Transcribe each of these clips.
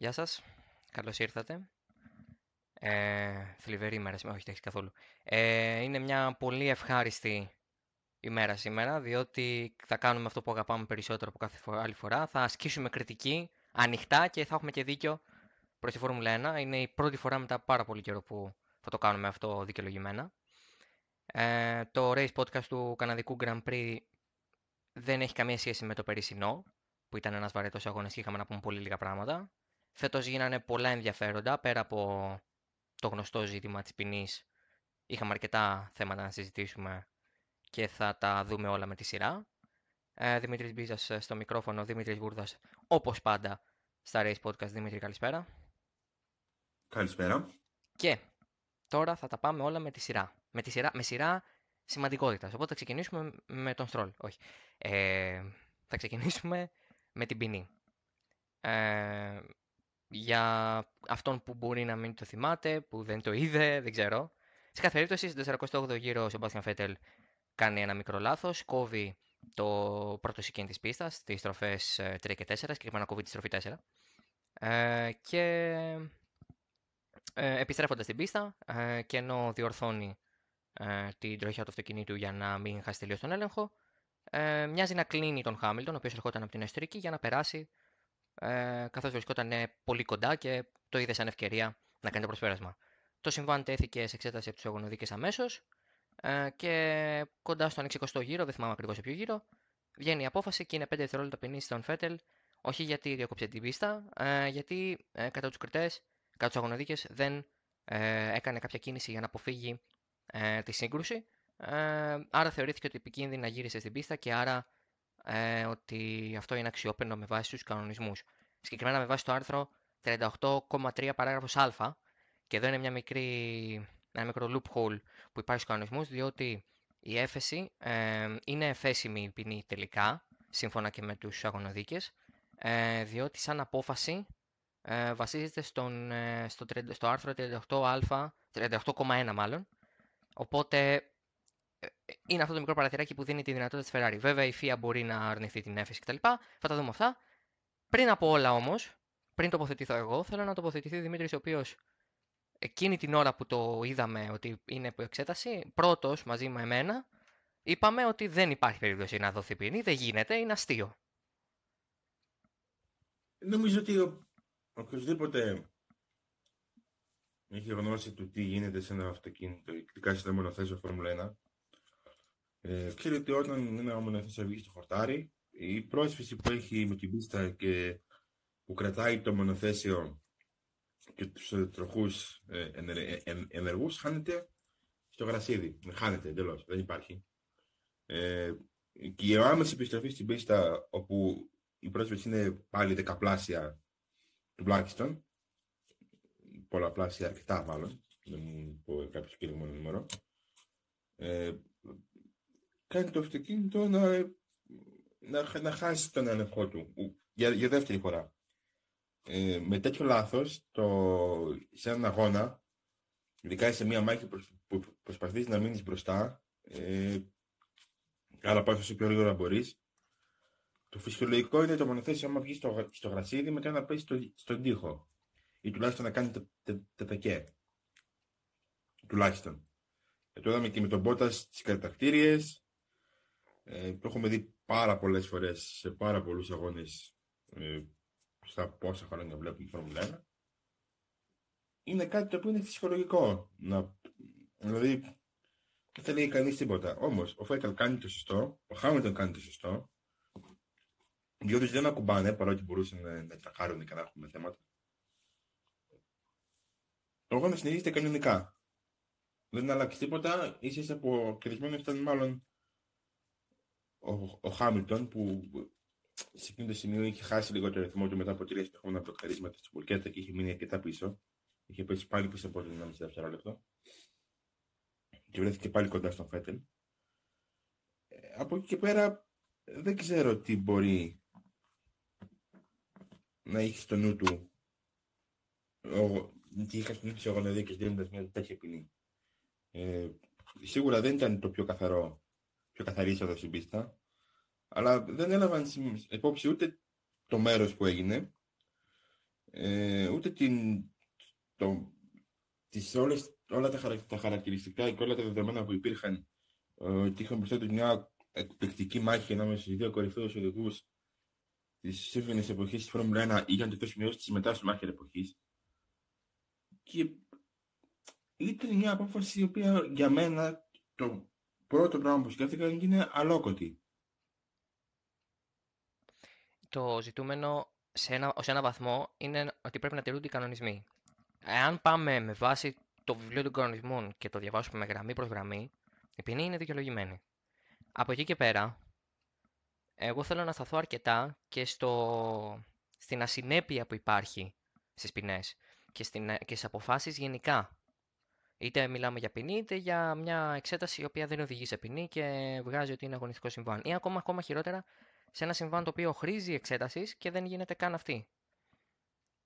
Γεια σας. Καλώς ήρθατε. Ε, θλιβερή ημέρα σήμερα, όχι έχεις καθόλου. Ε, είναι μια πολύ ευχάριστη ημέρα σήμερα, διότι θα κάνουμε αυτό που αγαπάμε περισσότερο από κάθε άλλη φορά. Θα ασκήσουμε κριτική ανοιχτά και θα έχουμε και δίκιο προς τη Φόρμουλα 1. Είναι η πρώτη φορά μετά πάρα πολύ καιρό που θα το κάνουμε αυτό δικαιολογημένα. Ε, το race podcast του Καναδικού Grand Prix δεν έχει καμία σχέση με το περσινό, που ήταν ένας βαρετός αγώνας και είχαμε να πούμε πολύ λίγα πράγματα. Φέτος γίνανε πολλά ενδιαφέροντα, πέρα από το γνωστό ζήτημα της ποινής. Είχαμε αρκετά θέματα να συζητήσουμε και θα τα δούμε όλα με τη σειρά. Ε, Δημήτρης Μπίζας στο μικρόφωνο, Δημήτρης Βούρδας, όπως πάντα, στα Race Podcast. Δημήτρη, καλησπέρα. Καλησπέρα. Και τώρα θα τα πάμε όλα με τη σειρά. Με, τη σειρά, με σειρά σημαντικότητας. Οπότε θα ξεκινήσουμε με τον Στρόλ. Όχι. Ε, θα ξεκινήσουμε με την ποινή. Ε, για αυτόν που μπορεί να μην το θυμάται, που δεν το είδε, δεν ξέρω. Σε κάθε περίπτωση, στον 48ο γύρο ο Σεμπάστιαν Φέτελ κάνει ένα μικρό λάθος, κόβει το πρώτο σικέν της πίστας, τις στροφέ 3 και 4, συγκεκριμένα κόβει τη στροφή 4. Ε, και ε, επιστρέφοντας στην πίστα ε, και ενώ διορθώνει ε, την τροχιά του αυτοκινήτου για να μην χάσει τελείως τον έλεγχο, ε, μοιάζει να κλείνει τον Χάμιλτον, ο οποίος ερχόταν από την εσωτερική, για να περάσει ε, καθώς βρισκόταν πολύ κοντά και το είδε σαν ευκαιρία να κάνει το προσπέρασμα. Το συμβάν τέθηκε σε εξέταση από τους αγωνοδίκες αμέσως ε, και κοντά στον 60ο γύρο, δεν θυμάμαι ακριβώς σε ποιο γύρο, βγαίνει η απόφαση και είναι 5 δευτερόλεπτα ποινής στον Φέτελ, όχι γιατί διέκοψε την πίστα, ε, γιατί ε, κατά τους κριτές, κατά τους αγωνοδίκες, δεν ε, έκανε κάποια κίνηση για να αποφύγει ε, τη σύγκρουση. Ε, άρα θεωρήθηκε ότι επικίνδυνα γύρισε στην πίστα και άρα ε, ότι αυτό είναι αξιόπαινο με βάση τους κανονισμούς. Συγκεκριμένα με βάση το άρθρο 38,3 παράγραφος α και εδώ είναι μια μικρή, ένα μικρό loophole που υπάρχει στους κανονισμούς διότι η έφεση ε, είναι εφέσιμη ποινή τελικά σύμφωνα και με τους αγωνοδίκες ε, διότι σαν απόφαση ε, βασίζεται στον, ε, στο, στο άρθρο 38α, 38,1 μάλλον οπότε ε, είναι αυτό το μικρό παραθυράκι που δίνει τη δυνατότητα της Ferrari. Βέβαια η FIA μπορεί να αρνηθεί την έφεση κτλ. Θα τα δούμε αυτά. Πριν από όλα όμως, πριν τοποθετηθώ εγώ, θέλω να τοποθετηθεί ο Δημήτρης, ο οποίος εκείνη την ώρα που το είδαμε ότι είναι υπό εξέταση, πρώτος μαζί με εμένα, είπαμε ότι δεν υπάρχει περίπτωση να δοθεί ποινή, δεν γίνεται, είναι αστείο. Νομίζω ότι ο, οποιοδήποτε έχει γνώση του τι γίνεται σε ένα αυτοκίνητο, ειδικά σε ένα μονοθέσιο Φόρμουλα 1, ε, ξέρει ότι όταν ένα μονοθέσιο βγει στο χορτάρι, η πρόσφυση που έχει με την πίστα και που κρατάει το μονοθέσιο και τους ε, τροχούς ε, ε ενεργούς χάνεται στο γρασίδι. Χάνεται εντελώς, δεν υπάρχει. Ε, και η άμεση επιστροφή στην πίστα όπου η πρόσφυση είναι πάλι δεκαπλάσια τουλάχιστον, πολλαπλάσια αρκετά μάλλον, δεν μου πω κάποιος συγκεκριμένο νούμερο, ε, κάνει το αυτοκίνητο να, να, να χάσει τον έλεγχό του για, για δεύτερη φορά. Ε, με τέτοιο λάθος, το, σε έναν αγώνα, ειδικά σε μια μάχη που προσπαθείς να μείνεις μπροστά, ε, αλλά πάει όσο πιο γρήγορα μπορείς, το φυσιολογικό είναι το μονοθέσιο άμα βγεις στο, στο γρασίδι μετά να πέσει στο, στον τοίχο ή τουλάχιστον να κάνεις τετακέ. Τουλάχιστον. Ε, το είδαμε και με τον Μπότας στις κατακτήριες, ε, το έχουμε δει πάρα πολλές φορές σε πάρα πολλούς αγώνες ε, στα πόσα χρόνια βλέπουμε Φόρμουλα 1. Είναι κάτι το οποίο είναι φυσιολογικό. Να, δηλαδή, δεν θα λέει κανείς τίποτα. Όμως, ο Φέταλ κάνει το σωστό, ο Χάμιλτον κάνει το σωστό, διότι δεν ακουμπάνε, παρότι μπορούσαν να, να τραχάρουν και να έχουμε θέματα. Το αγώνα συνεχίζεται κανονικά. Δεν αλλάξει τίποτα, ίσως από κερδισμένο ήταν μάλλον ο, ο Χάμιλτον που σε εκείνο το σημείο είχε χάσει λίγο το ρυθμό του μετά από τρία συνεχόμενα μπλοκαρίσματα στην Πουλκέτα και είχε μείνει αρκετά πίσω. Είχε πέσει πάλι πίσω από το 1,5 δευτερόλεπτο. Και βρέθηκε πάλι κοντά στον Φέτελ. Ε, από εκεί και πέρα δεν ξέρω τι μπορεί να έχει στο νου του τι είχα στο νου της αγωναδίκης δίνοντας μια τέτοια ποινή. Ε, σίγουρα δεν ήταν το πιο καθαρό πιο καθαρή είσοδος στην πίστα. Αλλά δεν έλαβαν υπόψη ούτε το μέρος που έγινε, ε, ούτε την, το, τις όλες, όλα τα, τα χαρακτηριστικά και όλα τα δεδομένα που υπήρχαν ε, ότι είχαν μπροστά τους μια εκπληκτική μάχη ανάμεσα στους δύο κορυφαίους οδηγούς της σύμφωνης εποχής της Φόρμουλα 1 ή για να το σημειώσει της μετά στη μάχη εποχής. Και ήταν μια απόφαση η οποία για μένα το πρώτο πράγμα που σκέφτηκα είναι αλόκοτη. Το ζητούμενο σε ένα, ως ένα βαθμό είναι ότι πρέπει να τηρούνται οι κανονισμοί. Εάν πάμε με βάση το βιβλίο των κανονισμών και το διαβάσουμε με γραμμή προς γραμμή, η ποινή είναι δικαιολογημένη. Από εκεί και πέρα, εγώ θέλω να σταθώ αρκετά και στο, στην ασυνέπεια που υπάρχει στις ποινές και, στην, και στις αποφάσεις γενικά. Είτε μιλάμε για ποινή, είτε για μια εξέταση η οποία δεν οδηγεί σε ποινή και βγάζει ότι είναι αγωνιστικό συμβάν. Ή ακόμα, ακόμα χειρότερα, σε ένα συμβάν το οποίο χρήζει εξέτασης και δεν γίνεται καν αυτή.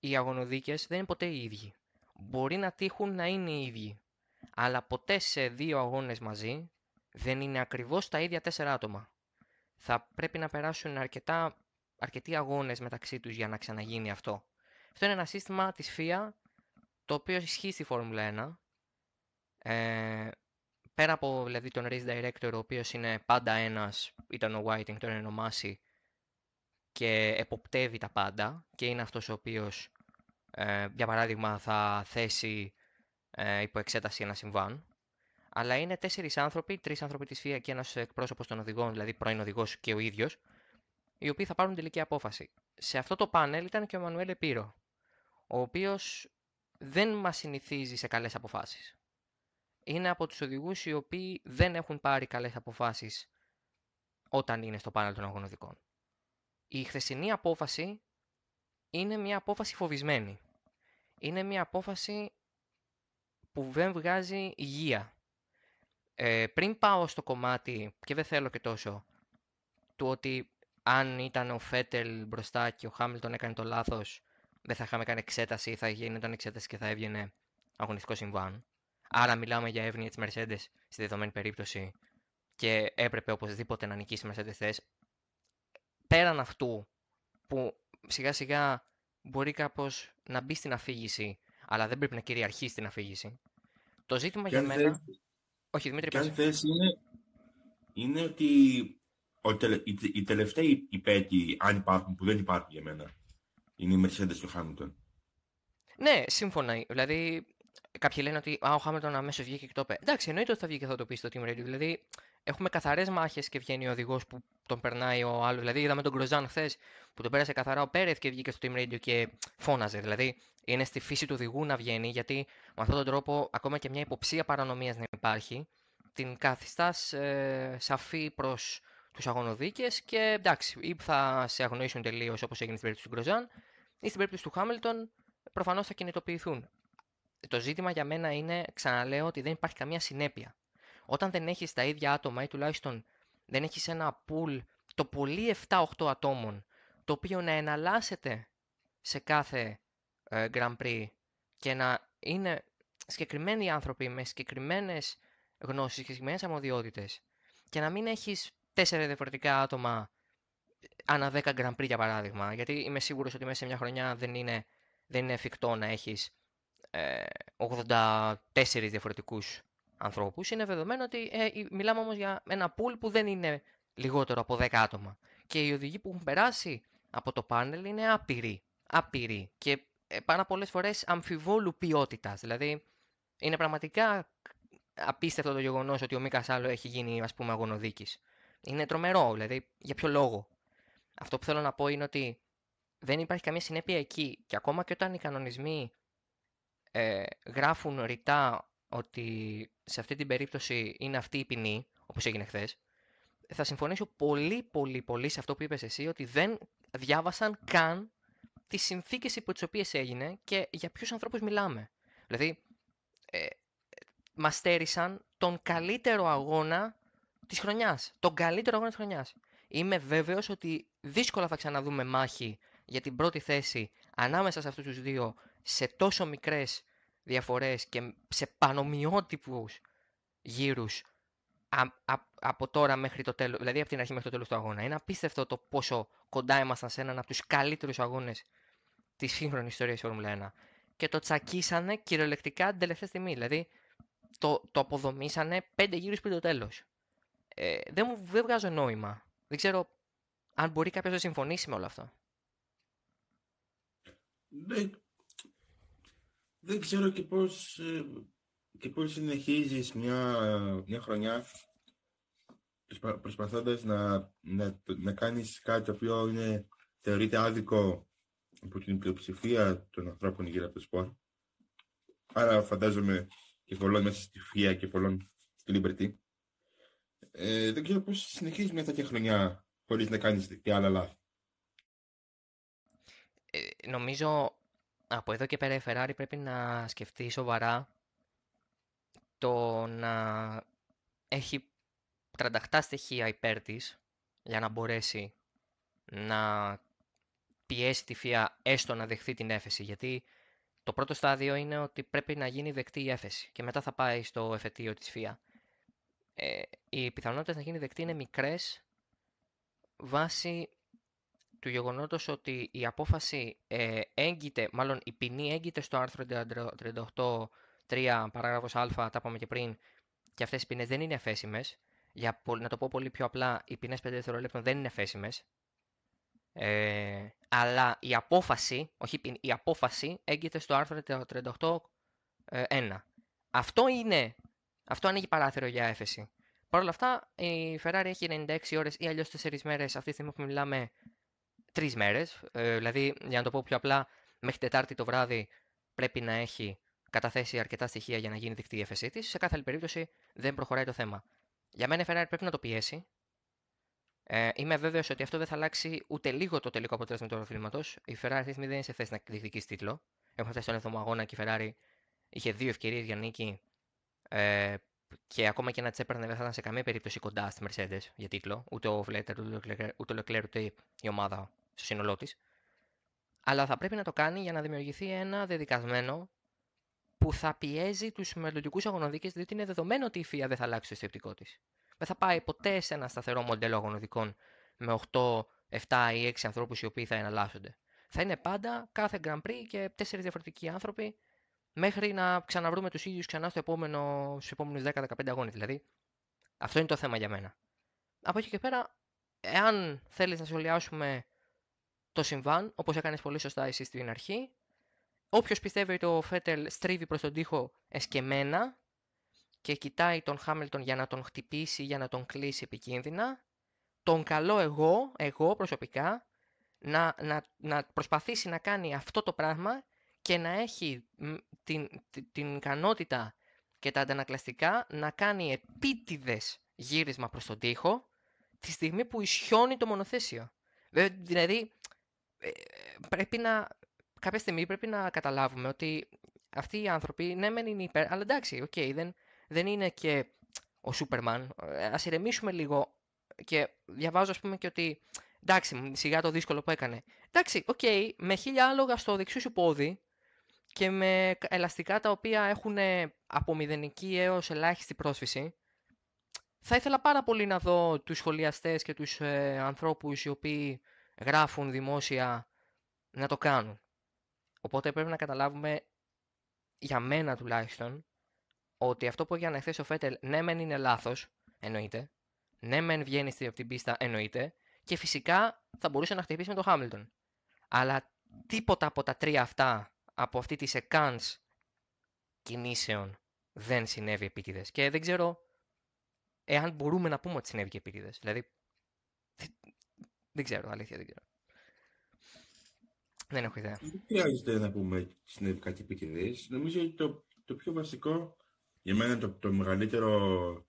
Οι αγωνοδίκες δεν είναι ποτέ οι ίδιοι. Μπορεί να τύχουν να είναι οι ίδιοι, αλλά ποτέ σε δύο αγώνες μαζί δεν είναι ακριβώς τα ίδια τέσσερα άτομα. Θα πρέπει να περάσουν αρκετά, αρκετοί αγώνες μεταξύ τους για να ξαναγίνει αυτό. Αυτό είναι ένα σύστημα της FIA το οποίο ισχύει στη Φόρμουλα 1. Ε, πέρα από δηλαδή, τον race director, ο οποίος είναι πάντα ένας, ήταν ο Whiting, τον είναι ο Μάση, και εποπτεύει τα πάντα και είναι αυτός ο οποίος, ε, για παράδειγμα, θα θέσει ε, υπό εξέταση ένα συμβάν. Αλλά είναι τέσσερις άνθρωποι, τρεις άνθρωποι της ΦΙΑ και ένας εκπρόσωπος των οδηγών, δηλαδή πρώην οδηγός και ο ίδιος, οι οποίοι θα πάρουν τελική απόφαση. Σε αυτό το πάνελ ήταν και ο Μανουέλ Επίρο, ο οποίος δεν μας συνηθίζει σε καλές αποφάσεις. Είναι από τους οδηγούς οι οποίοι δεν έχουν πάρει καλές αποφάσεις όταν είναι στο πάνελ των αγωνιστικών. Η χθεσινή απόφαση είναι μια απόφαση φοβισμένη. Είναι μια απόφαση που δεν βγάζει υγεία. Ε, πριν πάω στο κομμάτι, και δεν θέλω και τόσο, του ότι αν ήταν ο Φέτελ μπροστά και ο Χάμιλτον έκανε το λάθος, δεν θα είχαμε κάνει εξέταση, θα γίνονταν εξέταση και θα έβγαινε αγωνιστικός συμβάν. Άρα μιλάμε για εύνοια της Mercedes στη δεδομένη περίπτωση και έπρεπε οπωσδήποτε να νικήσει η Mercedes θες. Πέραν αυτού που σιγά σιγά μπορεί κάπως να μπει στην αφήγηση αλλά δεν πρέπει να κυριαρχεί στην αφήγηση. Το ζήτημα για μένα... Όχι, Δημήτρη, Και αν θες είναι, είναι ότι ο τελε, οι, οι τελευταίοι υπέτειοι, αν υπάρχουν, που δεν υπάρχουν για μένα, είναι η Mercedes και ο Hamilton. Ναι, σύμφωνα. Δηλαδή, κάποιοι λένε ότι α, ο Χάμιλτον αμέσως βγήκε και το είπε. Εντάξει, εννοείται ότι θα βγει και θα το πει στο Team Radio. Δηλαδή, έχουμε καθαρές μάχες και βγαίνει ο οδηγός που τον περνάει ο άλλος. Δηλαδή, είδαμε τον Γκροζάν χθες που τον πέρασε καθαρά ο Πέρεθ και βγήκε στο Team Radio και φώναζε. Δηλαδή, είναι στη φύση του οδηγού να βγαίνει, γιατί με αυτόν τον τρόπο ακόμα και μια υποψία παρανομίας να υπάρχει, την καθιστάς ε, σαφή προς τους αγωνοδίκες και εντάξει, ή θα σε αγνοήσουν τελείως όπως έγινε στην περίπτωση του Γκροζάν, ή στην περίπτωση του Χάμιλτον προφανώς θα κινητοποιηθούν. Το ζήτημα για μένα είναι, ξαναλέω, ότι δεν υπάρχει καμία συνέπεια. Όταν δεν έχεις τα ίδια άτομα ή τουλάχιστον δεν έχεις ένα pool το πολύ 7-8 ατόμων, το οποίο να εναλλάσσεται σε κάθε ε, Grand Prix και να είναι συγκεκριμένοι άνθρωποι με συγκεκριμένες γνώσεις και συγκεκριμένες αμμοδιότητε και να μην έχεις τέσσερα διαφορετικά άτομα ανά 10 Grand Prix για παράδειγμα. Γιατί είμαι σίγουρος ότι μέσα σε μια χρονιά δεν είναι, δεν είναι εφικτό να έχεις ε, 84 διαφορετικούς ανθρώπους. Είναι δεδομένο ότι ε, μιλάμε όμως για ένα pool που δεν είναι λιγότερο από 10 άτομα. Και οι οδηγοί που έχουν περάσει από το πάνελ είναι άπειροι. Άπειροι. Και ε, πάρα πολλές φορές αμφιβόλου ποιότητας. Δηλαδή, είναι πραγματικά απίστευτο το γεγονός ότι ο Μίκας Σάλο έχει γίνει, ας πούμε, αγωνοδίκης. Είναι τρομερό, δηλαδή, για ποιο λόγο; Αυτό που θέλω να πω είναι ότι δεν υπάρχει καμία συνέπεια εκεί. Και ακόμα και όταν οι κανονισμοί ε, γράφουν ρητά ότι σε αυτή την περίπτωση είναι αυτή η ποινή, όπως έγινε χθες, θα συμφωνήσω πολύ πολύ πολύ σε αυτό που είπες εσύ, ότι δεν διάβασαν καν τις συνθήκες υπό τις οποίες έγινε και για ποιους ανθρώπους μιλάμε. Δηλαδή, ε, μας στέρισαν τον καλύτερο αγώνα της χρονιάς. Τον καλύτερο αγώνα της χρονιάς. Είμαι βέβαιος ότι δύσκολα θα ξαναδούμε μάχη για την πρώτη θέση ανάμεσα σε αυτούς τους δύο σε τόσο μικρές διαφορές και σε πανομοιότυπους γύρους από τώρα μέχρι το τέλος, δηλαδή από την αρχή μέχρι το τέλος του αγώνα. Είναι απίστευτο το πόσο κοντά ήμασταν σε έναν από τους καλύτερους αγώνες της σύγχρονης ιστορίας της Φόρμουλα 1. Και το τσακίσανε κυριολεκτικά την τελευταία στιγμή. Δηλαδή το, το αποδομήσανε πέντε γύρους πριν το τέλος. Ε, δεν μου δεν βγάζω νόημα. Δεν ξέρω αν μπορεί κάποιος να συμφωνήσει με όλο αυτό. Δεν, δεν ξέρω και πώς, ε, και πώς συνεχίζεις μια, μια χρονιά προσπαθώντας να, να, να κάνεις κάτι το οποίο είναι, θεωρείται άδικο από την πλειοψηφία των ανθρώπων γύρω από το σπορ. Άρα φαντάζομαι και πολλών μέσα στη ΦΙΑ και πολλών στη Liberty. Ε, δεν ξέρω πώς συνεχίζεις μια τέτοια χρονιά χωρίς να κάνεις και άλλα λάθη. Ε, νομίζω από εδώ και πέρα η Ferrari πρέπει να σκεφτεί σοβαρά το να έχει 37 στοιχεία υπέρ της για να μπορέσει να πιέσει τη ΦΙΑ έστω να δεχθεί την έφεση. Γιατί το πρώτο στάδιο είναι ότι πρέπει να γίνει δεκτή η έφεση και μετά θα πάει στο εφετείο της ΦΙΑ. Ε, οι πιθανότητες να γίνει δεκτή είναι μικρές βάσει του γεγονότος ότι η απόφαση ε, έγκυται, μάλλον η ποινή έγκυται στο άρθρο 38.3 παράγραφος α, τα είπαμε και πριν, και αυτές οι ποινές δεν είναι εφέσιμες. Για να το πω πολύ πιο απλά, οι ποινές 5 δευτερολέπτων δεν είναι εφέσιμες. Ε, αλλά η απόφαση, όχι η, η απόφαση έγκυται στο άρθρο 38.1. Ε, αυτό είναι, αυτό ανοίγει παράθυρο για έφεση. Παρ' όλα αυτά, η Ferrari έχει 96 ώρες ή αλλιώς 4 μέρες αυτή τη στιγμή που μιλάμε τρεις μέρες. Ε, δηλαδή, για να το πω πιο απλά, μέχρι Τετάρτη το βράδυ πρέπει να έχει καταθέσει αρκετά στοιχεία για να γίνει δεκτή η έφεσή της. Σε κάθε άλλη περίπτωση δεν προχωράει το θέμα. Για μένα η Ferrari πρέπει να το πιέσει. Ε, είμαι βέβαιος ότι αυτό δεν θα αλλάξει ούτε λίγο το τελικό αποτέλεσμα του πρωταθλήματο. Η Ferrari αυτή δεν είναι σε θέση να διεκδικήσει τίτλο. Έχουμε φτάσει στον 7ο αγώνα και η Ferrari είχε δύο ευκαιρίες για νίκη. Ε, και ακόμα και να τσέπαιρνε δεν θα ήταν σε καμία περίπτωση κοντά στη Mercedes για τίτλο. Ούτε ο Βλέτερ, ούτε ο Leclerc, ούτε η ομάδα στο σύνολό της. Αλλά θα πρέπει να το κάνει για να δημιουργηθεί ένα δεδικασμένο που θα πιέζει τους μελλοντικούς αγωνοδίκες, διότι είναι δεδομένο ότι η FIA δεν θα αλλάξει το αισθητικό της. Δεν θα πάει ποτέ σε ένα σταθερό μοντέλο αγωνοδικών με 8, 7 ή 6 ανθρώπους οι οποίοι θα εναλλάσσονται. Θα είναι πάντα κάθε Grand Prix και 4 διαφορετικοί άνθρωποι μέχρι να ξαναβρούμε τους ίδιους ξανά στο επόμενο, στους επόμενους 10-15 αγώνες. Δηλαδή, αυτό είναι το θέμα για μένα. Από εκεί και πέρα, εάν θέλεις να σχολιάσουμε το συμβάν, όπως έκανες πολύ σωστά εσύ στην αρχή. Όποιος πιστεύει ότι ο Φέτελ στρίβει προς τον τοίχο εσκεμμένα και κοιτάει τον Χάμιλτον για να τον χτυπήσει, για να τον κλείσει επικίνδυνα, τον καλώ εγώ, εγώ προσωπικά, να, να, να προσπαθήσει να κάνει αυτό το πράγμα και να έχει την, την, την ικανότητα και τα αντανακλαστικά να κάνει επίτηδες γύρισμα προς τον τοίχο τη στιγμή που ισιώνει το μονοθέσιο. Δηλαδή, ε, πρέπει να, κάποια στιγμή πρέπει να καταλάβουμε ότι αυτοί οι άνθρωποι, ναι μεν είναι υπέρ, αλλά εντάξει, OK, okay, δεν, δεν είναι και ο Σούπερμαν. Ε, ας ηρεμήσουμε λίγο και διαβάζω ας πούμε και ότι εντάξει, σιγά το δύσκολο που έκανε. Εντάξει, OK, okay, με χίλια άλογα στο δεξιό σου πόδι και με ελαστικά τα οποία έχουν από μηδενική έως ελάχιστη πρόσφυση, θα ήθελα πάρα πολύ να δω τους σχολιαστές και τους ε, ανθρώπους οι οποίοι γράφουν δημόσια να το κάνουν. Οπότε πρέπει να καταλάβουμε, για μένα τουλάχιστον, ότι αυτό που έγινε χθε ο Φέτελ ναι μεν είναι λάθος, εννοείται, ναι μεν βγαίνει από την πίστα, εννοείται, και φυσικά θα μπορούσε να χτυπήσει με τον Χάμιλτον. Αλλά τίποτα από τα τρία αυτά, από αυτή τη σεκάνς κινήσεων, δεν συνέβη επίτηδες. Και δεν ξέρω εάν μπορούμε να πούμε ότι συνέβη και επίτηδες. Δηλαδή, δεν ξέρω, αλήθεια δεν ξέρω. Δεν έχω ιδέα. Δεν χρειάζεται να πούμε συνέβη κάτι επικοινωνίε. Νομίζω ότι το, το πιο βασικό για μένα το, το μεγαλύτερο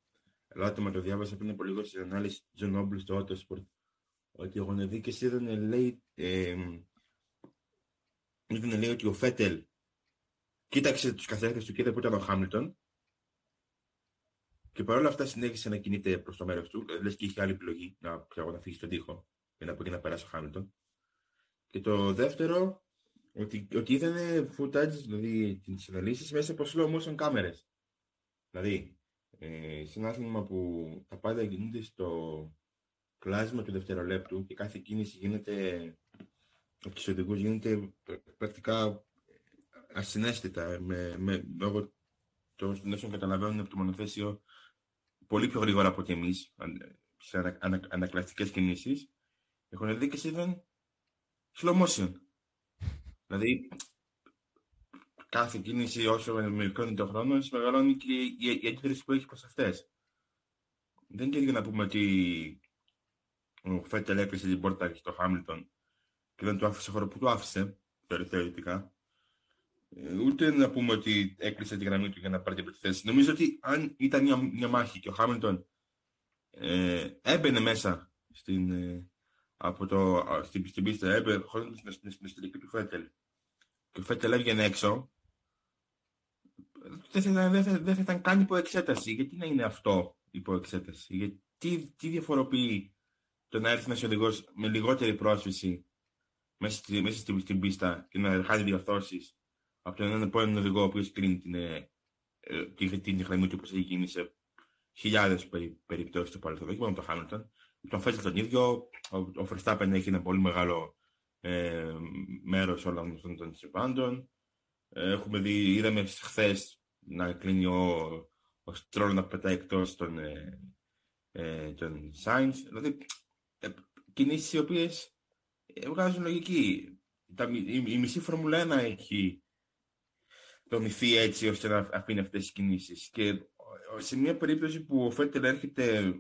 ερώτημα το διάβασα πριν από λίγο στην ανάλυση του Τζον Όμπλου στο Autosport. Ότι ο Γονεδίκη είδαν λέει, ε, ήταν, λέει ότι ο Φέτελ κοίταξε τους καθένα του και είδε που ήταν ο Χάμιλτον και παρόλα αυτά συνέχισε να κινείται προς το μέρος του. Λες και είχε άλλη επιλογή να, να φύγει στον τοίχο για να μπορεί να περάσει ο Χάμιλτον. Και το δεύτερο, ότι, ότι είδανε footage, δηλαδή τις αναλύσεις μέσα από slow motion κάμερες. Δηλαδή, ε, σε ένα άθλημα που τα πάντα γίνονται στο κλάσμα του δευτερολέπτου και κάθε κίνηση γίνεται από τους οδηγούς γίνεται πρακτικά ασυναίσθητα με, με, λόγω των όσων καταλαβαίνουν από το μονοθέσιο πολύ πιο γρήγορα από ότι εμείς σε ανα, ανα, ανακλαστικές κινήσεις έχουν δει και είδαν slow motion. Δηλαδή κάθε κίνηση όσο μικρώνει το χρόνο μεγαλώνει και η, η αντίδραση που έχεις προς αυτές. Δεν είναι να πούμε ότι ο Φέτελ έκλεισε την πόρτα στο Χάμιλτον και δεν του άφησε χώρο που του άφησε, θεωρητικά. Ε, ούτε να πούμε ότι έκλεισε τη γραμμή του για να πάρει την θέση. Νομίζω ότι αν ήταν μια, μια μάχη και ο Χάμιλτον ε, έμπαινε μέσα στην, ε, από το, στην, στην πίστα, έμπαινε χωρίς στην, στην, στην εσωτερική του Φέτελ και ο Φέτελ έβγαινε έξω, δεν θα, δεν, θα, δεν θα ήταν καν υπό εξέταση. Γιατί να είναι αυτό υπό εξέταση. Γιατί τι διαφοροποιεί το να έρθει ένα οδηγός με λιγότερη πρόσφυση μέσα, στη, μέσα στην, στην πίστα και να χάνει διορθώσεις από τον έναν επόμενο οδηγό ο οποίος κρίνει την, ε, την, την γραμμή του όπως έχει γίνει σε χιλιάδες περι, περιπτώσεις στο παρελθόν. Όχι μόνο το Χάμιλτον. Τον Φέτζελ τον ίδιο. Ο, ο Φερστάπεν έχει ένα πολύ μεγάλο ε, μέρος όλων αυτών των συμβάντων. Ε, έχουμε δει, είδαμε χθες να κλείνει ο, ο Στρόλ να πετάει εκτός των, ε, ε, των Sainz. Δηλαδή, ε, κινήσεις οι οποίες βγάζουν λογική. Τα, η, η, μισή Φόρμουλα 1 έχει δομηθεί έτσι ώστε να αφήνει αυτές τις κινήσεις. Και σε μια περίπτωση που ο Φέτελ έρχεται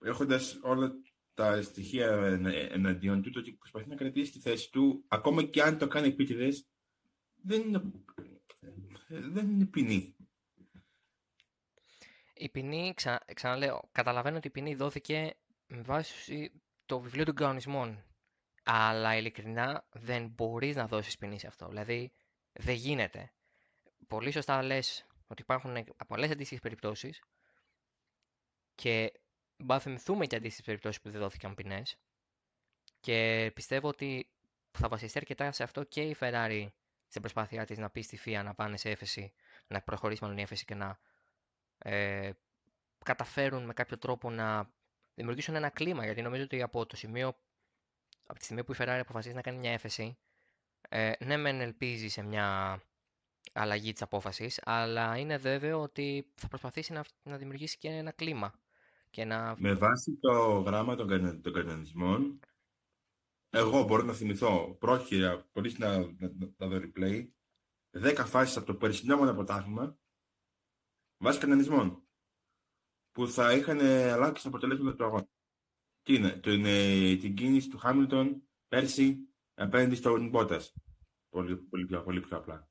έχοντας όλα τα στοιχεία εναντίον του, το ότι προσπαθεί να κρατήσει τη θέση του, ακόμα και αν το κάνει επίτηδες, δεν είναι, δεν είναι ποινή. Η ποινή, ξα, ξαναλέω, καταλαβαίνω ότι η ποινή δόθηκε με βάση το βιβλίο των κανονισμών. Αλλά ειλικρινά δεν μπορείς να δώσεις ποινή σε αυτό. Δηλαδή δεν γίνεται. Πολύ σωστά λες ότι υπάρχουν πολλές αντίστοιχες περιπτώσεις και να θυμηθούμε και αντίστοιχες περιπτώσεις που δεν δόθηκαν ποινές. Και πιστεύω ότι θα βασιστεί αρκετά σε αυτό και η Ferrari στην προσπάθειά της να πει στη FIA να πάνε σε έφεση, να προχωρήσει μάλλον η έφεση και να ε, καταφέρουν με κάποιο τρόπο να δημιουργήσουν ένα κλίμα. Γιατί νομίζω ότι από το σημείο, από τη στιγμή που η Ferrari αποφασίζει να κάνει μια έφεση, ε, ναι, μεν ελπίζει σε μια αλλαγή της απόφασης, αλλά είναι βέβαιο ότι θα προσπαθήσει να, να δημιουργήσει και ένα κλίμα. Και να... Με βάση το γράμμα των, των κανονισμών, εγώ μπορώ να θυμηθώ πρόχειρα, χωρίς να, να, να, δω replay, 10 φάσεις από το περσινό μου πρωτάθλημα βάσει κανονισμών που θα είχαν αλλάξει τα αποτελέσματα του αγώνα. Τι είναι, το είναι την κίνηση του Χάμιλτον πέρσι απέναντι στον Μπότας. Πολύ, πολύ, πιο, πολύ πιο απλά.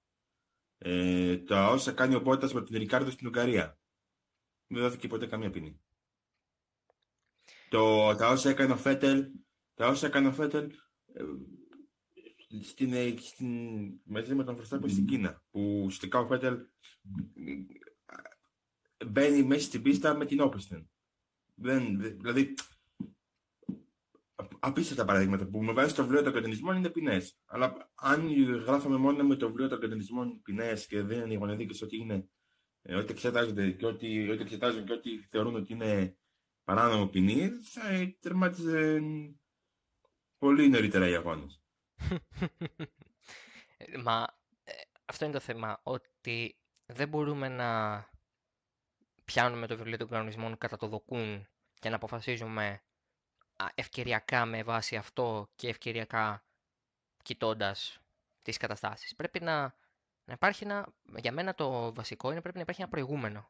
Ε, τα όσα κάνει ο Μπότας με τον Ρικάρδο στην Ουγγαρία. Δεν δόθηκε ποτέ καμία ποινή. Το, τα όσα έκανε ο Φέτελ, τα όσα έκανε ο Φέτελ ε, στην, ε, στην, μαζί με τον Φερστάπεν στην Κίνα. Που ουσιαστικά ο Φέτελ μπαίνει μέσα στην πίστα με την όπισθεν. Δεν, δηλαδή, απίστευτα παραδείγματα που με βάση το βιβλίο των κατανισμών είναι ποινές. Αλλά αν γράφαμε μόνο με το βιβλίο των κατανισμών ποινές και δεν είναι οι γονεδίκες ότι είναι ε, ό,τι εξετάζονται και ό,τι, ό,τι εξετάζουν και ό,τι θεωρούν ότι είναι παράνομο ποινή, θα τερμάτιζε πολύ νωρίτερα οι αγώνες. Μα ε, αυτό είναι το θέμα, ότι δεν μπορούμε να πιάνουμε το βιβλίο των κανονισμών κατά το δοκούν και να αποφασίζουμε ευκαιριακά με βάση αυτό και ευκαιριακά κοιτώντας τις καταστάσεις. Πρέπει να, να υπάρχει ένα, για μένα το βασικό είναι πρέπει να υπάρχει ένα προηγούμενο.